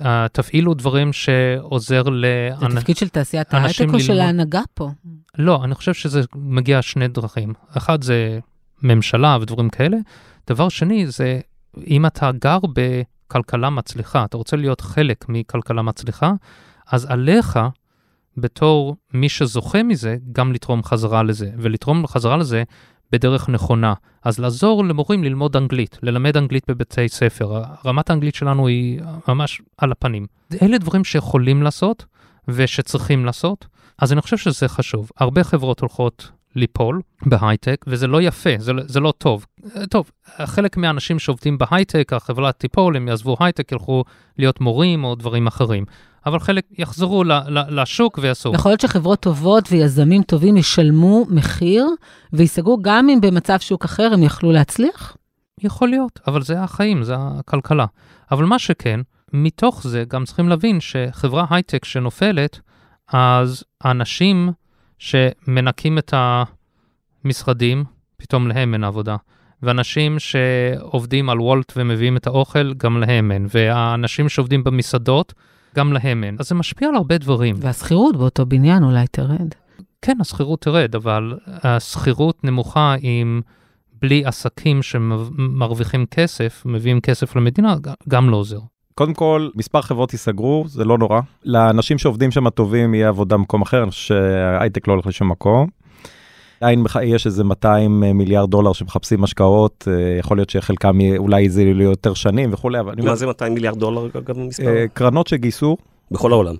Uh, תפעילו דברים שעוזר זה לאנשים... תפקיד של תעשיית ההייטק או של ללמוד. ההנהגה פה? לא, אני חושב שזה מגיע שני דרכים. אחד זה ממשלה ודברים כאלה. דבר שני זה, אם אתה גר בכלכלה מצליחה, אתה רוצה להיות חלק מכלכלה מצליחה, אז עליך, בתור מי שזוכה מזה, גם לתרום חזרה לזה, ולתרום חזרה לזה בדרך נכונה. אז לעזור למורים ללמוד אנגלית, ללמד אנגלית בבתי ספר. רמת האנגלית שלנו היא ממש על הפנים. אלה דברים שיכולים לעשות ושצריכים לעשות. אז אני חושב שזה חשוב. הרבה חברות הולכות ליפול בהייטק, וזה לא יפה, זה, לא- זה לא טוב. טוב, חלק מהאנשים שעובדים בהייטק, החברה תיפול, הם יעזבו הייטק, ילכו להיות מורים או דברים אחרים. אבל חלק יחזרו ל, ל, לשוק ויעשו. יכול להיות שחברות טובות ויזמים טובים ישלמו מחיר וייסגרו גם אם במצב שוק אחר הם יכלו להצליח? יכול להיות, אבל זה החיים, זה הכלכלה. אבל מה שכן, מתוך זה גם צריכים להבין שחברה הייטק שנופלת, אז האנשים שמנקים את המשרדים, פתאום להם אין עבודה. ואנשים שעובדים על וולט ומביאים את האוכל, גם להם אין. והאנשים שעובדים במסעדות, גם להם אין. אז זה משפיע על הרבה דברים. והשכירות באותו בניין אולי תרד. כן, השכירות תרד, אבל השכירות נמוכה עם בלי עסקים שמרוויחים כסף, מביאים כסף למדינה, גם לא עוזר. קודם כל, מספר חברות ייסגרו, זה לא נורא. לאנשים שעובדים שם טובים יהיה עבודה במקום אחר, אני חושב שההייטק לא הולך לשום מקום. עדיין יש איזה 200 מיליארד דולר שמחפשים השקעות, אה, יכול להיות שחלקם אולי זה יותר שנים וכולי, אבל מה זה 200 מיליארד דולר, אגב, המספר? אה, קרנות שגייסו בכל העולם.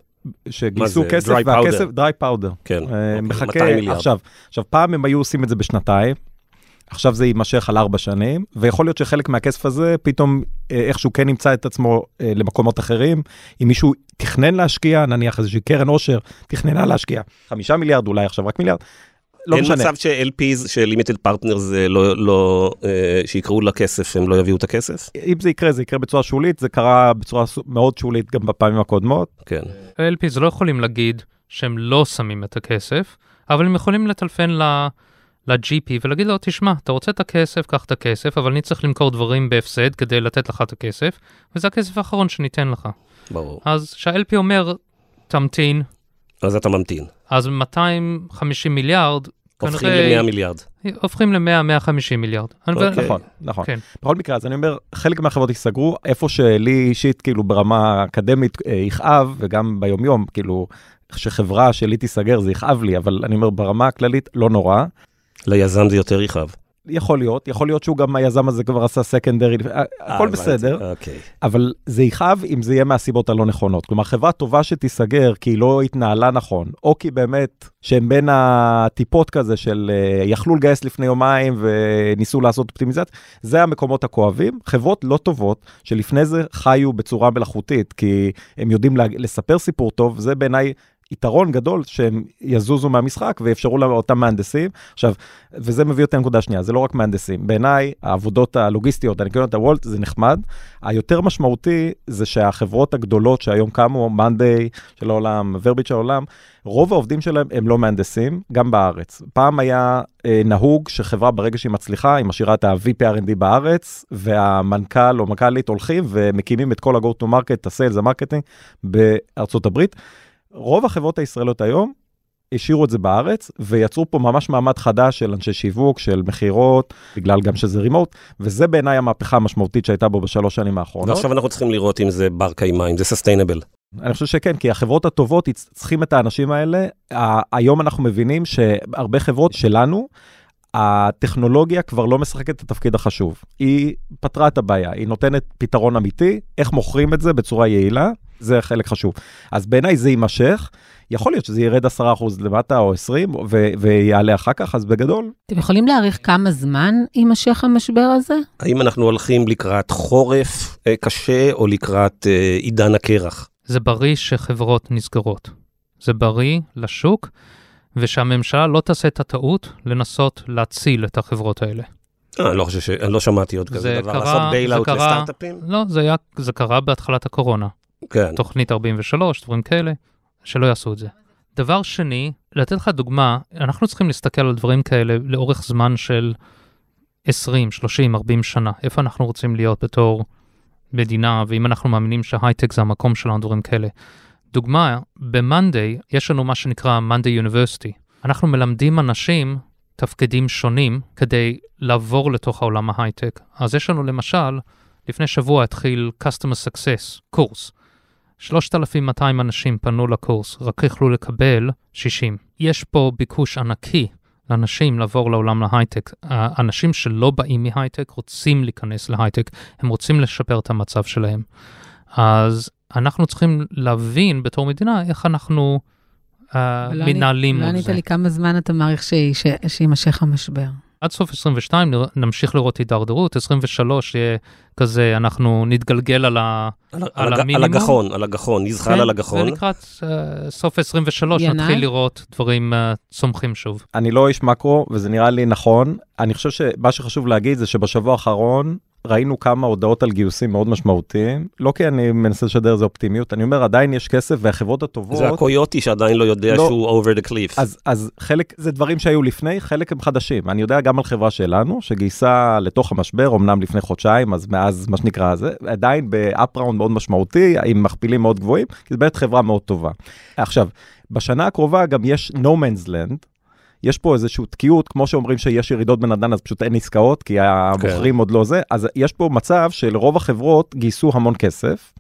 שגייסו? כסף, Dry והכסף. דרי פאודר. כן, אוקיי, מחכה 200 מיליארד. עכשיו, עכשיו, פעם הם היו עושים את זה בשנתיים, עכשיו זה יימשך על ארבע שנים, ויכול להיות שחלק מהכסף הזה פתאום אה, איכשהו כן ימצא את עצמו אה, למקומות אחרים. אם מישהו תכנן להשקיע, נניח איזושהי קרן עושר, תכננה להשקיע חמישה מיליארד, אולי עכשיו רק מיליארד, לא אין משנה. מצב ש-LPs, של-Limited Partners, אה, לא, לא, אה, שיקראו לכסף, הם לא יביאו את הכסף? אם זה יקרה, זה יקרה בצורה שולית, זה קרה בצורה מאוד שולית גם בפעמים הקודמות. כן. ה-LPs לא יכולים להגיד שהם לא שמים את הכסף, אבל הם יכולים לטלפן ל... ל-GP ולהגיד לו, תשמע, אתה רוצה את הכסף, קח את הכסף, אבל אני צריך למכור דברים בהפסד כדי לתת לך את הכסף, וזה הכסף האחרון שניתן לך. ברור. אז כשה-LP אומר, תמתין, אז אתה ממתין. אז 250 מיליארד, הופכים כנראה ל-100 מיליארד. הופכים ל-100-150 מיליארד. אוקיי. נכון, נכון. כן. בכל מקרה, אז אני אומר, חלק מהחברות ייסגרו, איפה שלי אישית, כאילו ברמה אקדמית, אה, יכאב, וגם ביומיום, כאילו, שחברה שלי תיסגר, זה יכאב לי, אבל אני אומר, ברמה הכללית, לא נורא. ליזם זה יותר יכאב. יכול להיות, יכול להיות שהוא גם, היזם הזה כבר עשה סקנדרי, הכל הבנתי, בסדר, אוקיי. אבל זה יכאב אם זה יהיה מהסיבות הלא נכונות. כלומר, חברה טובה שתיסגר כי היא לא התנהלה נכון, או כי באמת שהם בין הטיפות כזה של אה, יכלו לגייס לפני יומיים וניסו לעשות אופטימיזציה, זה המקומות הכואבים. חברות לא טובות שלפני זה חיו בצורה מלאכותית, כי הם יודעים לספר סיפור טוב, זה בעיניי... יתרון גדול שהם יזוזו מהמשחק ויאפשרו לאותם מהנדסים. עכשיו, וזה מביא אותי לנקודה שנייה, זה לא רק מהנדסים. בעיניי, העבודות הלוגיסטיות, הניקיונות הוולט, זה נחמד. היותר משמעותי זה שהחברות הגדולות שהיום קמו, Monday של העולם, ורביט של העולם, רוב העובדים שלהם הם לא מהנדסים, גם בארץ. פעם היה אה, נהוג שחברה ברגע שהיא מצליחה, היא משאירה את ה-VP R&D בארץ, והמנכ"ל או מנכ"לית הולכים ומקימים את כל ה-go to market, ה-sales, ה marketing, בארצות הברית. רוב החברות הישראליות היום השאירו את זה בארץ, ויצרו פה ממש מעמד חדש של אנשי שיווק, של מכירות, בגלל גם שזה רימוט, וזה בעיניי המהפכה המשמעותית שהייתה בו בשלוש שנים האחרונות. ועכשיו אנחנו צריכים לראות אם זה בר קיימא, אם זה סוסטיינבל. אני חושב שכן, כי החברות הטובות צריכים את האנשים האלה. היום אנחנו מבינים שהרבה חברות שלנו, הטכנולוגיה כבר לא משחקת את התפקיד החשוב. היא פתרה את הבעיה, היא נותנת פתרון אמיתי, איך מוכרים את זה בצורה יעילה, זה חלק חשוב. אז בעיניי זה יימשך, יכול להיות שזה ירד 10% למטה או 20 ו- ויעלה אחר כך, אז בגדול, אתם יכולים להעריך כמה זמן יימשך המשבר הזה? האם אנחנו הולכים לקראת חורף אה, קשה או לקראת אה, עידן הקרח? זה בריא שחברות נסגרות. זה בריא לשוק, ושהממשלה לא תעשה את הטעות לנסות להציל את החברות האלה. אה, אני לא חושב ש... אני לא שמעתי עוד כזה זה דבר. קרה- לעשות זה bailout לסטארט-אפים? לא, זה, היה, זה קרה בהתחלת הקורונה. כן. תוכנית 43, דברים כאלה, שלא יעשו את זה. דבר שני, לתת לך דוגמה, אנחנו צריכים להסתכל על דברים כאלה לאורך זמן של 20, 30, 40 שנה. איפה אנחנו רוצים להיות בתור מדינה, ואם אנחנו מאמינים שהייטק זה המקום שלנו, דברים כאלה. דוגמה, ב-Monday יש לנו מה שנקרא Monday University. אנחנו מלמדים אנשים תפקידים שונים כדי לעבור לתוך העולם ההייטק. אז יש לנו למשל, לפני שבוע התחיל Customer Success, קורס. 3,200 אנשים פנו לקורס, רק יכלו לקבל 60. יש פה ביקוש ענקי לאנשים לעבור לעולם להייטק. האנשים שלא באים מהייטק רוצים להיכנס להייטק, הם רוצים לשפר את המצב שלהם. אז אנחנו צריכים להבין בתור מדינה איך אנחנו uh, מנהלים לא מול ענית זה. לי כמה זמן אתה מעריך שיימשך המשבר. עד סוף 22 נרא- נמשיך לראות הידרדרות, 23 יהיה כזה, אנחנו נתגלגל על, ה, על, על על, הג- על המינימום. הגחון, על הגחון, נזחל כן, על הגחון. ולקראת uh, סוף 23 ינאי? נתחיל לראות דברים uh, צומחים שוב. אני לא איש מקרו, וזה נראה לי נכון. אני חושב שמה שחשוב להגיד זה שבשבוע האחרון ראינו כמה הודעות על גיוסים מאוד משמעותיים. לא כי אני מנסה לשדר איזה אופטימיות, אני אומר עדיין יש כסף והחברות הטובות... זה הקויוטי שעדיין לא יודע לא. שהוא over the cliff. אז, אז חלק זה דברים שהיו לפני, חלק הם חדשים. אני יודע גם על חברה שלנו, שגייסה לתוך המשבר, אמנם לפני חודשיים, אז מאז מה שנקרא זה, עדיין ב up round מאוד משמעותי, עם מכפילים מאוד גבוהים, כי זו באמת חברה מאוד טובה. עכשיו, בשנה הקרובה גם יש no man's land, יש פה איזושהי תקיעות, כמו שאומרים שיש ירידות בנדל"ן, אז פשוט אין עסקאות, כי המוכרים עוד לא זה, אז יש פה מצב שלרוב החברות גייסו המון כסף.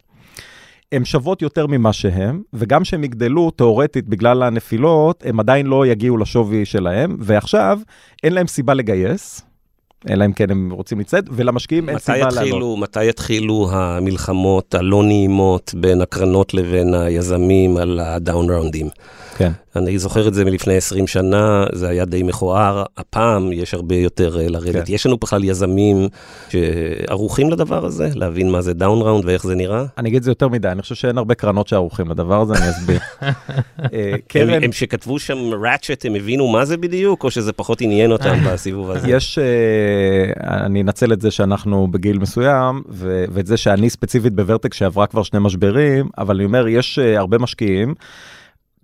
הן שוות יותר ממה שהן, וגם כשהם יגדלו, תאורטית, בגלל הנפילות, הם עדיין לא יגיעו לשווי שלהם, ועכשיו אין להם סיבה לגייס, אלא אם כן הם רוצים לצאת, ולמשקיעים אין סיבה לעלות. יתחילו, מתי יתחילו המלחמות הלא נעימות בין הקרנות לבין היזמים על הדאון ראונדים? כן. אני זוכר את זה מלפני 20 שנה, זה היה די מכוער, הפעם יש הרבה יותר אה, לרדת. כן. יש לנו בכלל יזמים שערוכים לדבר הזה, להבין מה זה down round ואיך זה נראה? אני אגיד את זה יותר מדי, אני חושב שאין הרבה קרנות שערוכים לדבר הזה, אני אסביר. אה, הם, קרן, הם שכתבו שם ratchet, הם הבינו מה זה בדיוק, או שזה פחות עניין אותם בסיבוב הזה? יש, אה, אני אנצל את זה שאנחנו בגיל מסוים, ו- ואת זה שאני ספציפית בוורטקס שעברה כבר שני משברים, אבל אני אומר, יש אה, הרבה משקיעים.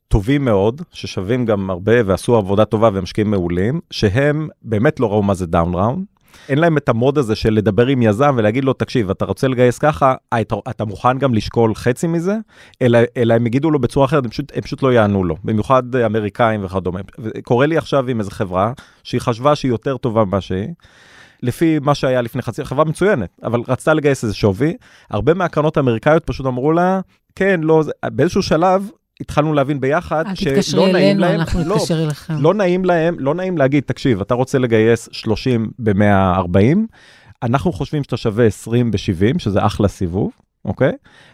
טובים מאוד, ששווים גם הרבה ועשו עבודה טובה והם משקיעים מעולים, שהם באמת לא ראו מה זה down round. אין להם את המוד הזה של לדבר עם יזם ולהגיד לו, תקשיב, אתה רוצה לגייס ככה, אה, אתה, אתה מוכן גם לשקול חצי מזה? אלא, אלא הם יגידו לו בצורה אחרת, הם פשוט, הם פשוט לא יענו לו, במיוחד אמריקאים וכדומה. קורה לי עכשיו עם איזו חברה, שהיא חשבה שהיא יותר טובה ממה שהיא. לפי מה שהיה לפני חצי, חברה מצוינת, אבל רצתה לגייס איזה שווי. הרבה מהקרנות האמריקאיות פשוט אמרו לה, כן, לא, באיזשהו שלב התחלנו להבין ביחד אל שלא תתקשרי נעים אלינו, להם, אנחנו לא, נתקשר אליכם. לא נעים להם, לא נעים להגיד, תקשיב, אתה רוצה לגייס 30 ב-140, אנחנו חושבים שאתה שווה 20 ב-70, שזה אחלה סיבוב, אוקיי?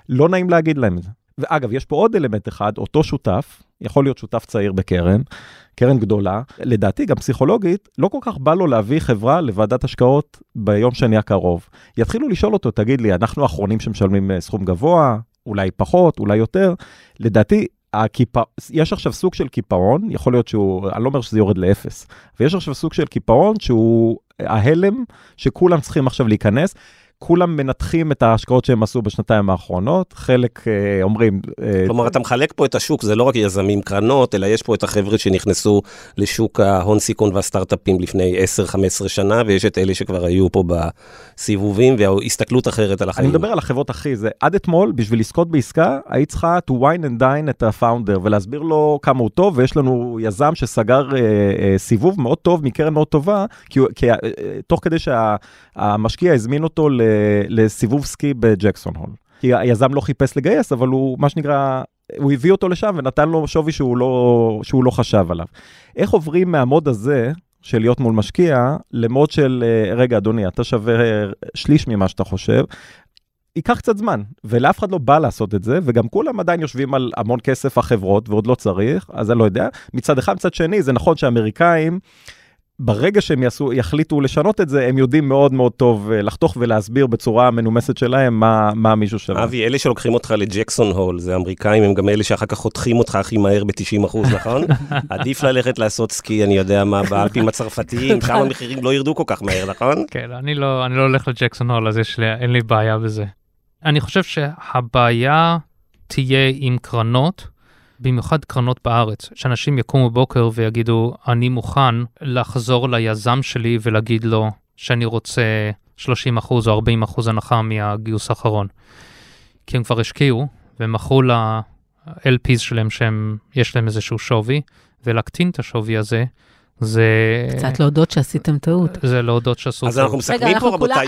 לא נעים להגיד להם את זה. ואגב, יש פה עוד אלמנט אחד, אותו שותף, יכול להיות שותף צעיר בקרן, קרן גדולה, לדעתי גם פסיכולוגית, לא כל כך בא לו להביא חברה לוועדת השקעות ביום שני הקרוב. יתחילו לשאול אותו, תגיד לי, אנחנו האחרונים שמשלמים אה, סכום גבוה, אולי פחות, אולי יותר. לדעתי, הקיפא... יש עכשיו סוג של קיפאון, יכול להיות שהוא, אני לא אומר שזה יורד לאפס, ויש עכשיו סוג של קיפאון שהוא ההלם שכולם צריכים עכשיו להיכנס. כולם מנתחים את ההשקעות שהם עשו בשנתיים האחרונות, חלק אה, אומרים... אה, כלומר, אתה מחלק פה את השוק, זה לא רק יזמים קרנות, אלא יש פה את החבר'ה שנכנסו לשוק ההון סיכון והסטארט-אפים לפני 10-15 שנה, ויש את אלה שכבר היו פה בסיבובים, והסתכלות אחרת על אני החיים. מדבר על החברות אחי, זה עד אתמול, בשביל לזכות בעסקה, היית צריכה to wine and dine את הפאונדר ולהסביר לו כמה הוא טוב, ויש לנו יזם שסגר אה, אה, סיבוב מאוד טוב מקרן מאוד טובה, כי, כי אה, תוך כדי שהמשקיע הזמין אותו ל, לסיבוב סקי בג'קסון הול. כי היזם לא חיפש לגייס, אבל הוא, מה שנקרא, הוא הביא אותו לשם ונתן לו שווי שהוא לא, שהוא לא חשב עליו. איך עוברים מהמוד הזה, של להיות מול משקיע, למוד של, אה, רגע, אדוני, אתה שווה אה, שליש ממה שאתה חושב, ייקח קצת זמן, ולאף אחד לא בא לעשות את זה, וגם כולם עדיין יושבים על המון כסף החברות, ועוד לא צריך, אז אני לא יודע. מצד אחד, מצד שני, זה נכון שהאמריקאים, ברגע שהם יעשו, יחליטו לשנות את זה, הם יודעים מאוד מאוד טוב אה, לחתוך ולהסביר בצורה המנומסת שלהם מה, מה מישהו שווה. אבי, אלה שלוקחים אותך לג'קסון הול, זה אמריקאים, הם גם אלה שאחר כך חותכים אותך הכי מהר ב-90 אחוז, נכון? עדיף ללכת לעשות סקי, אני יודע מה, באלפים הצרפתיים, שם המחירים לא ירדו כל כך מהר, נכון? כן, אני לא, אני לא הולך לג'קסון הול, אז יש לי, אין לי בעיה בזה. אני חושב שהבעיה תהיה עם קרנות, במיוחד קרנות בארץ, שאנשים יקומו בוקר ויגידו, אני מוכן לחזור ליזם שלי ולהגיד לו שאני רוצה 30% או 40% הנחה מהגיוס האחרון. כי הם כבר השקיעו ומכרו ל-LPs שלהם שיש להם איזשהו שווי, ולהקטין את השווי הזה, זה... קצת להודות שעשיתם טעות. זה להודות שעשו אז טעות. אנחנו מסכמים אנחנו פה, רבותיי,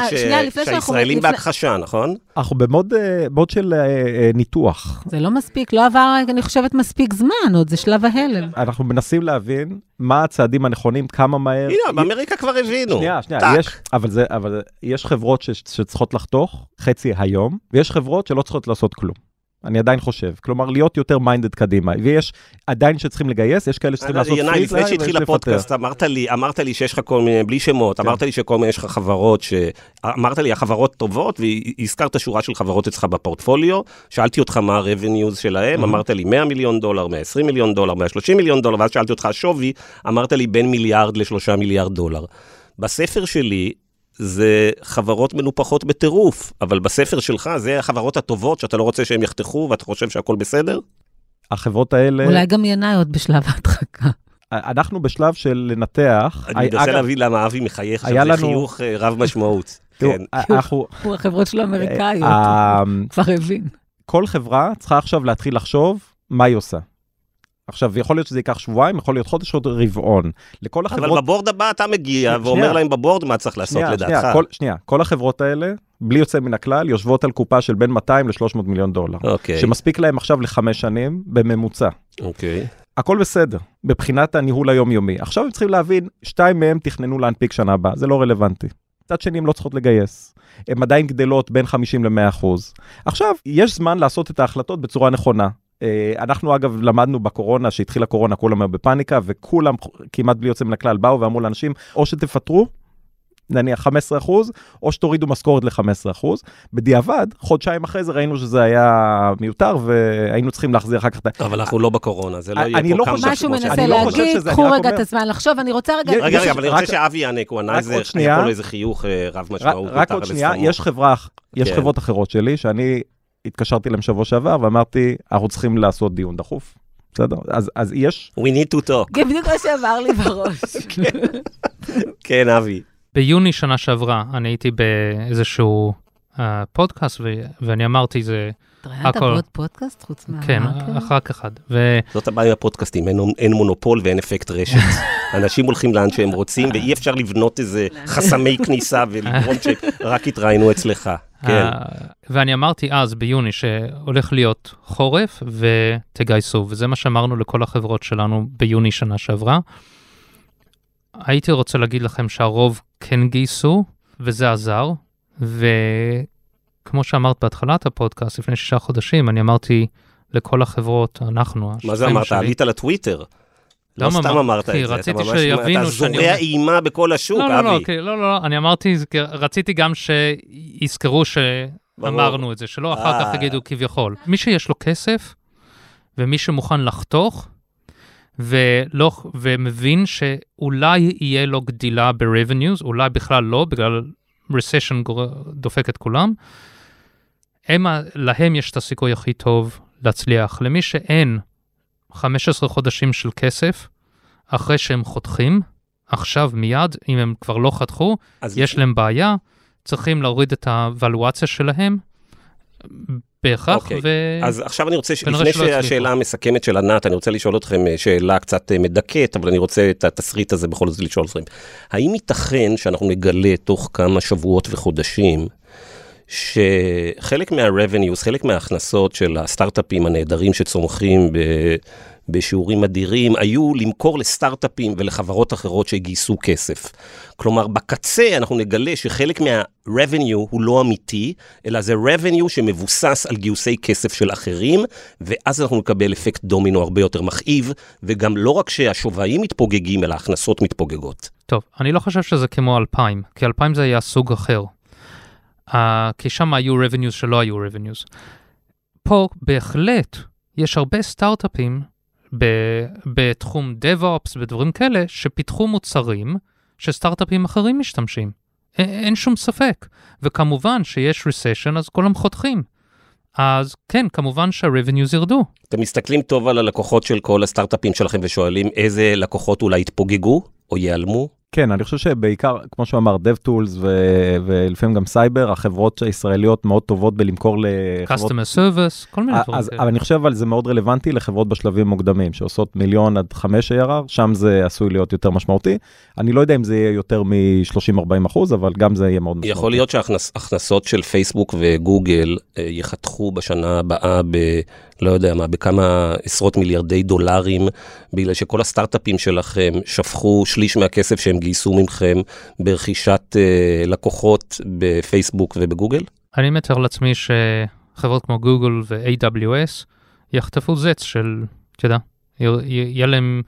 שהישראלים בהכחשה, נכון? אנחנו ב mode אה, mode של אה, אה, ניתוח. זה לא מספיק, לא עבר, אני חושבת, מספיק זמן, עוד זה שלב ההלם. אנחנו מנסים להבין מה הצעדים הנכונים, כמה מהר. הנה, באמריקה כבר הבינו. שנייה, שנייה. יש, אבל זה, אבל יש חברות ש, שצריכות לחתוך חצי היום, ויש חברות שלא צריכות לעשות כלום. אני עדיין חושב, כלומר להיות יותר minded קדימה, ויש עדיין שצריכים לגייס, יש כאלה שצריכים לעשות ינאי, פריט לפני שהתחיל הפודקאסט, אמרת לי, אמרת לי שיש לך כל מיני, בלי שמות, כן. אמרת לי שכל מיני, יש לך חברות ש... אמרת לי, החברות טובות, והזכרת שורה של חברות אצלך בפורטפוליו, שאלתי אותך מה ה-revenues שלהם, Mhm. אמרת לי 100 מיליון דולר, 120 מיליון דולר, 130 מיליון דולר, ואז שאלתי אותך השווי, אמרת לי בין מיליארד לשלושה מיליארד דולר. בספר שלי, זה חברות מנופחות בטירוף, אבל בספר שלך זה החברות הטובות שאתה לא רוצה שהם יחתכו ואתה חושב שהכל בסדר? החברות האלה, אולי גם ינאי עוד בשלב ההדחקה. אנחנו בשלב של לנתח, אני מנסה אגב, להבין למה אבי מחייך עכשיו, זה לנו- חיוך אה, רב משמעות. כן. הוא החברות שלו אמריקאיות, אה, כבר הבין. כל חברה צריכה עכשיו להתחיל לחשוב מה היא עושה. עכשיו, יכול להיות שזה ייקח שבועיים, יכול להיות חודש, עוד רבעון. לכל אבל החברות... בבורד הבא אתה מגיע שנייה. ואומר להם בבורד מה צריך לעשות שנייה, לדעתך. שנייה, כל, שנייה, כל החברות האלה, בלי יוצא מן הכלל, יושבות על קופה של בין 200 ל-300 מיליון דולר. אוקיי, שמספיק להם עכשיו לחמש שנים בממוצע. אוקיי. הכל בסדר, מבחינת הניהול היומיומי. עכשיו הם צריכים להבין, שתיים מהם תכננו להנפיק שנה הבאה, זה לא רלוונטי. מצד שני, הם לא צריכות לגייס. הן עדיין גדלות בין 50 ל-100 אחוז. עכשיו, יש זמן לעשות את ההחלטות בצורה נכונה. אה, אנחנו אגב למדנו בקורונה, שהתחילה קורונה, כולם היו בפאניקה, וכולם כמעט בלי יוצא מן הכלל באו ואמרו לאנשים, או שתפטרו, נניח 15 אחוז, או שתורידו משכורת ל-15 אחוז. בדיעבד, חודשיים אחרי זה ראינו שזה היה מיותר, והיינו צריכים להחזיר אחר כך את ה... אבל אנחנו לא בקורונה, זה לא יהיה לא פה כמה חושב- משהו שבועות מנסה אני לא חושב להגיד, שזה, אני קחו רגע את הזמן לחשוב, אני רוצה רגע... רגע, רגע, אבל אני רוצה שאבי יענה, הוא ענה איזה. היה פה לו איזה חיוך אה, רב משמעות. רק עוד שנייה. יש חברה, יש כן. חברות אחרות שלי, שאני התקשרתי להם שבוע שעבר ואמרתי, אנחנו צריכים לעשות דיון דחוף. בסדר? אז, אז יש, We need to talk. זה בדיוק מה שעבר לי בראש. כן, אבי. ביוני שנה שעברה אני הייתי באיזשהו אה, פודקאסט ו- ואני אמרתי זה, ראיינת הכל. בעוד פודקאסט חוץ מה... כן, אוקיי. רק אחד. ו- זאת הבעיה עם הפודקאסטים, אין, אין מונופול ואין אפקט רשת. אנשים הולכים לאן שהם רוצים, ואי אפשר לבנות איזה חסמי כניסה ולגרום שרק יתראיינו אצלך. כן. ואני אמרתי אז, ביוני, שהולך להיות חורף ותגייסו, וזה מה שאמרנו לכל החברות שלנו ביוני שנה שעברה. הייתי רוצה להגיד לכם שהרוב כן גייסו, וזה עזר, וכמו שאמרת בהתחלת הפודקאסט, לפני שישה חודשים, אני אמרתי לכל החברות, אנחנו, מה זה אמרת? עלית לטוויטר. לא למה סתם אמר- אמרת את זה, אתה רציתי ממש, שיבינו אתה זורע אימה בכל השוק, לא, לא, לא, אבי. אוקיי, לא, לא, לא, אני אמרתי, רציתי גם שיזכרו שאמרנו את זה, שלא אחר כך אה. יגידו כביכול. מי שיש לו כסף, ומי שמוכן לחתוך, ולא, ומבין שאולי יהיה לו גדילה ב-revenues, אולי בכלל לא, בגלל recession דופק את כולם, הם, להם יש את הסיכוי הכי טוב להצליח. למי שאין 15 חודשים של כסף, אחרי שהם חותכים, עכשיו מיד, אם הם כבר לא חתכו, יש להם בעיה, צריכים להוריד את הוולואציה שלהם בהכרח, אוקיי, ו... אז עכשיו אני רוצה, ש- לפני. שהשאלה המסכמת של ענת, אני רוצה לשאול אתכם אה, שאלה קצת אה, מדכאת, אבל אני רוצה את התסריט הזה בכל זאת לשאול אתכם. האם ייתכן שאנחנו נגלה תוך כמה שבועות וחודשים, שחלק מה-revenues, חלק מההכנסות של הסטארט-אפים הנהדרים שצומחים ב... בשיעורים אדירים, היו למכור לסטארט-אפים ולחברות אחרות שגייסו כסף. כלומר, בקצה אנחנו נגלה שחלק מה-revenue הוא לא אמיתי, אלא זה revenue שמבוסס על גיוסי כסף של אחרים, ואז אנחנו נקבל אפקט דומינו הרבה יותר מכאיב, וגם לא רק שהשווים מתפוגגים, אלא ההכנסות מתפוגגות. טוב, אני לא חושב שזה כמו 2000, כי 2000 זה היה סוג אחר. Uh, כי שם היו revenues שלא היו revenues. פה בהחלט יש הרבה סטארט-אפים בתחום DevOps ודברים כאלה, שפיתחו מוצרים שסטארט-אפים אחרים משתמשים. אין שום ספק. וכמובן שיש recession אז כולם חותכים. אז כן, כמובן שה-revenues ירדו. אתם מסתכלים טוב על הלקוחות של כל הסטארט-אפים שלכם ושואלים איזה לקוחות אולי יתפוגגו או ייעלמו? כן, אני חושב שבעיקר, כמו שהוא אמר, DevTools ו- ולפעמים גם סייבר, החברות הישראליות מאוד טובות בלמכור לחברות... customer service, כל מיני דברים. אבל אני חושב אבל זה מאוד רלוונטי לחברות בשלבים מוקדמים, שעושות מיליון עד חמש ARR, שם זה עשוי להיות יותר משמעותי. אני לא יודע אם זה יהיה יותר מ-30-40 אחוז, אבל גם זה יהיה מאוד משמעותי. יכול להיות שההכנסות של פייסבוק וגוגל אה, יחתכו בשנה הבאה ב... לא יודע מה, בכמה עשרות מיליארדי דולרים, בגלל שכל הסטארט-אפים שלכם שפכו שליש מהכסף שהם גייסו מכם ברכישת אה, לקוחות בפייסבוק ובגוגל? אני מתאר לעצמי שחברות כמו גוגל ו-AWS יחטפו זץ של, אתה יודע, יהיה להם,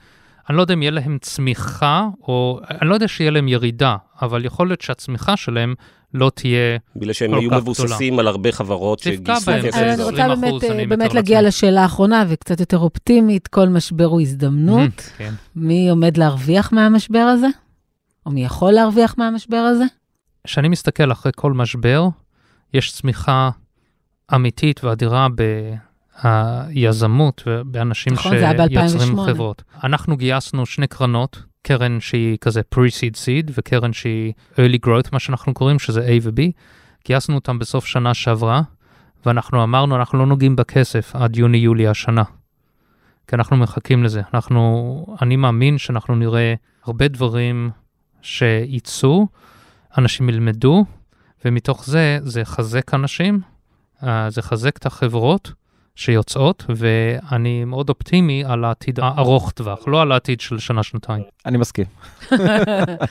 אני לא יודע אם יהיה להם צמיחה, או אני לא יודע שיהיה להם ירידה, אבל יכול להיות שהצמיחה שלהם לא תהיה, בגלל שהם כל היו כך מבוססים על הרבה חברות שגייסו. כסף. אני רוצה 20% באמת, אני אה, באמת להגיע לעצמי. לשאלה האחרונה וקצת יותר אופטימית, כל משבר הוא הזדמנות. כן. מי עומד להרוויח מהמשבר הזה? או מי יכול להרוויח מהמשבר הזה? כשאני מסתכל אחרי כל משבר, יש צמיחה אמיתית ואדירה ביזמות ובאנשים נכון, שיוצרים ב-2008. חברות. אנחנו גייסנו שני קרנות, קרן שהיא כזה pre-seed seed וקרן שהיא early growth, מה שאנחנו קוראים, שזה A ו-B. גייסנו אותם בסוף שנה שעברה, ואנחנו אמרנו, אנחנו לא נוגעים בכסף עד יוני-יולי השנה. כי אנחנו מחכים לזה. אנחנו, אני מאמין שאנחנו נראה הרבה דברים שייצאו, אנשים ילמדו, ומתוך זה, זה יחזק אנשים, אה, זה יחזק את החברות, שיוצאות, ואני מאוד אופטימי על העתיד הארוך טווח, לא על העתיד של שנה-שנתיים. אני מסכים.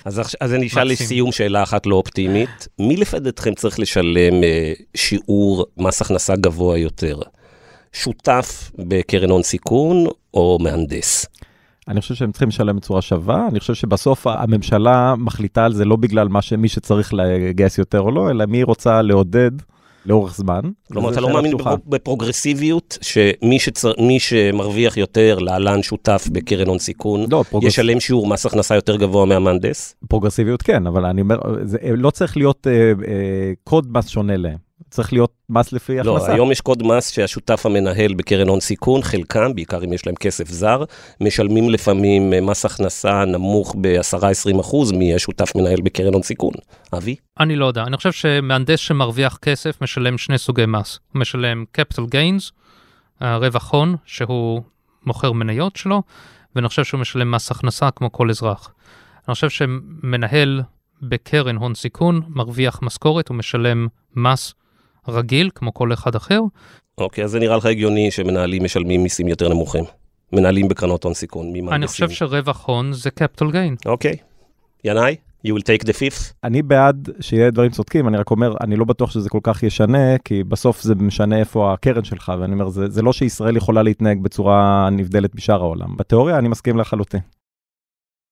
אז, אני אשאל. לסיום שאלה אחת לא אופטימית. מי לדעתכם צריך לשלם אה, שיעור מס הכנסה גבוה יותר? שותף בקרן הון סיכון או מהנדס? אני חושב שהם צריכים לשלם בצורה שווה, אני חושב שבסוף הממשלה מחליטה על זה לא בגלל מה שמי שצריך לגייס יותר או לא, אלא מי רוצה לעודד לאורך זמן. כלומר, אתה לא מאמין. בפרוגרסיביות, שמי שצר... שמרוויח יותר, להלן שותף בקרן הון סיכון, לא, פרוגרס... ישלם שיעור מס הכנסה יותר גבוה מהמהנדס? פרוגרסיביות כן, אבל אני אומר, זה לא צריך להיות אה, אה, קוד מס שונה להם, צריך להיות מס לפי לא, הכנסה. היום יש קוד מס שהשותף המנהל בקרן הון סיכון, חלקם, בעיקר אם יש להם כסף זר, משלמים לפעמים אה, מס הכנסה נמוך ב-10-20 אחוז מהשותף מנהל בקרן הון סיכון. אבי? אני לא יודע, אני חושב שמהנדס שמרוויח כסף משלם שני סוגי מס. הוא משלם capital gains, רווח הון, שהוא מוכר מניות שלו, ואני חושב שהוא משלם מס הכנסה כמו כל אזרח. אני חושב שמנהל בקרן הון סיכון מרוויח משכורת, הוא משלם מס רגיל כמו כל אחד אחר. אוקיי, אז זה נראה לך הגיוני שמנהלים משלמים מיסים יותר נמוכים. מנהלים בקרנות הון סיכון, ממהנדסים. אני חושב שרווח הון זה capital gain. אוקיי. ינאי? You will take the fifth? אני בעד שיהיה דברים צודקים, אני רק אומר, אני לא בטוח שזה כל כך ישנה, כי בסוף זה משנה איפה הקרן שלך, ואני אומר, זה, זה לא שישראל יכולה להתנהג בצורה נבדלת משאר העולם. בתיאוריה אני מסכים לחלוטין.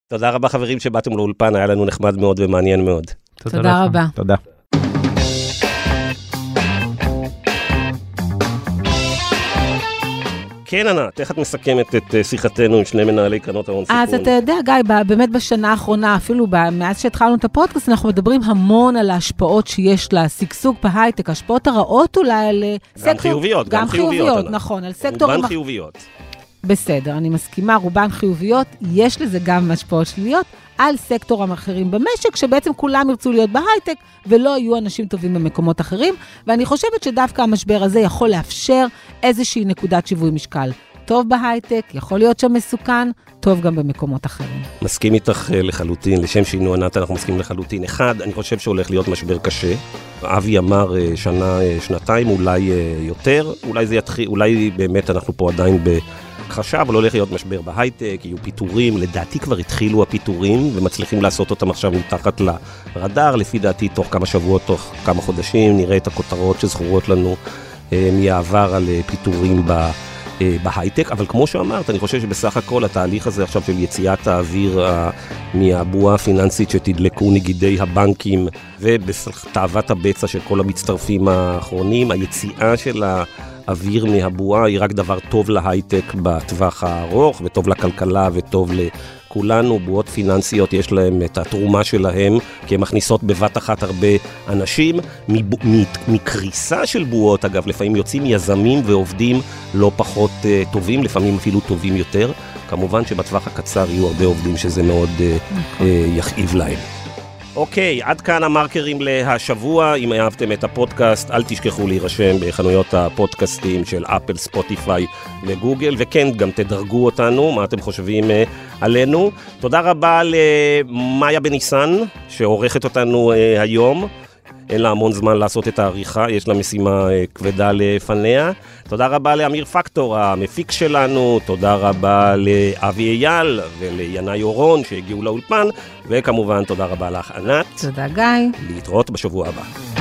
תודה רבה חברים שבאתם לאולפן, היה לנו נחמד מאוד ומעניין מאוד. תודה לך. רבה. תודה. כן, ענת, איך את מסכמת את אה, שיחתנו עם שני מנהלי קרנות ההון סיכון? אז אתה יודע, גיא, באמת בשנה האחרונה, אפילו מאז שהתחלנו את הפודקאסט, אנחנו מדברים המון על ההשפעות שיש לשגשוג בהייטק, השפעות הרעות אולי על אה, גם חיוביות, גם חיוביות. נכון, על סקטורים... רובן חיוביות. בסדר, אני מסכימה, רובן חיוביות, יש לזה גם השפעות שליליות על סקטורים אחרים במשק, שבעצם כולם ירצו להיות בהייטק ולא יהיו אנשים טובים במקומות אחרים, ואני חושבת שדווקא המשבר הזה יכול לאפשר איזושהי נקודת שיווי משקל. טוב בהייטק, יכול להיות שם מסוכן, טוב גם במקומות אחרים. מסכים איתך אה, לחלוטין, לשם שינוי ענת אנחנו מסכימים לחלוטין. אחד, אני חושב שהולך להיות משבר קשה. אבי אמר אה, שנה, אה, שנתיים, אולי יותר, אולי זה יתחיל, אולי באמת אנחנו פה עדיין בחשב, אבל הולך להיות משבר בהייטק, יהיו פיטורים, לדעתי כבר התחילו הפיטורים ומצליחים לעשות אותם עכשיו מתחת לרדאר, לפי דעתי תוך כמה שבועות, תוך כמה חודשים, נראה את הכותרות שזכורות לנו אה, מהעבר על אה, פיטורים ב... אה, בהייטק, אבל כמו שאמרת, אני חושב שבסך הכל התהליך הזה עכשיו של יציאת האוויר ה- מהבועה הפיננסית שתדלקו נגידי הבנקים ובתאוות הבצע של כל המצטרפים האחרונים, היציאה של האוויר מהבועה היא רק דבר טוב להייטק בטווח הארוך וטוב לכלכלה וטוב לכולנו. בועות פיננסיות יש להם את התרומה שלהם, כי הן מכניסות בבת אחת הרבה אנשים. מבו- מ- מקריסה של בועות, אגב, לפעמים יוצאים יזמים ועובדים לא פחות uh, טובים, לפעמים אפילו טובים יותר. כמובן שבטווח הקצר יהיו הרבה עובדים שזה מאוד uh, uh, יכאיב להם. אוקיי, עד כאן המרקרים להשבוע. אם אהבתם את הפודקאסט, אל תשכחו להירשם בחנויות הפודקאסטים של אפל, ספוטיפיי וגוגל, וכן, גם תדרגו אותנו, מה אתם חושבים אה, עלינו. תודה רבה למאיה בניסן, שעורכת אותנו אה, היום. אין לה המון זמן לעשות את העריכה, יש לה משימה אה, כבדה לפניה. תודה רבה לאמיר פקטור, המפיק שלנו, תודה רבה לאבי אייל ולינאי אורון שהגיעו לאולפן, וכמובן תודה רבה לך ענת, תודה, גיא. להתראות בשבוע הבא.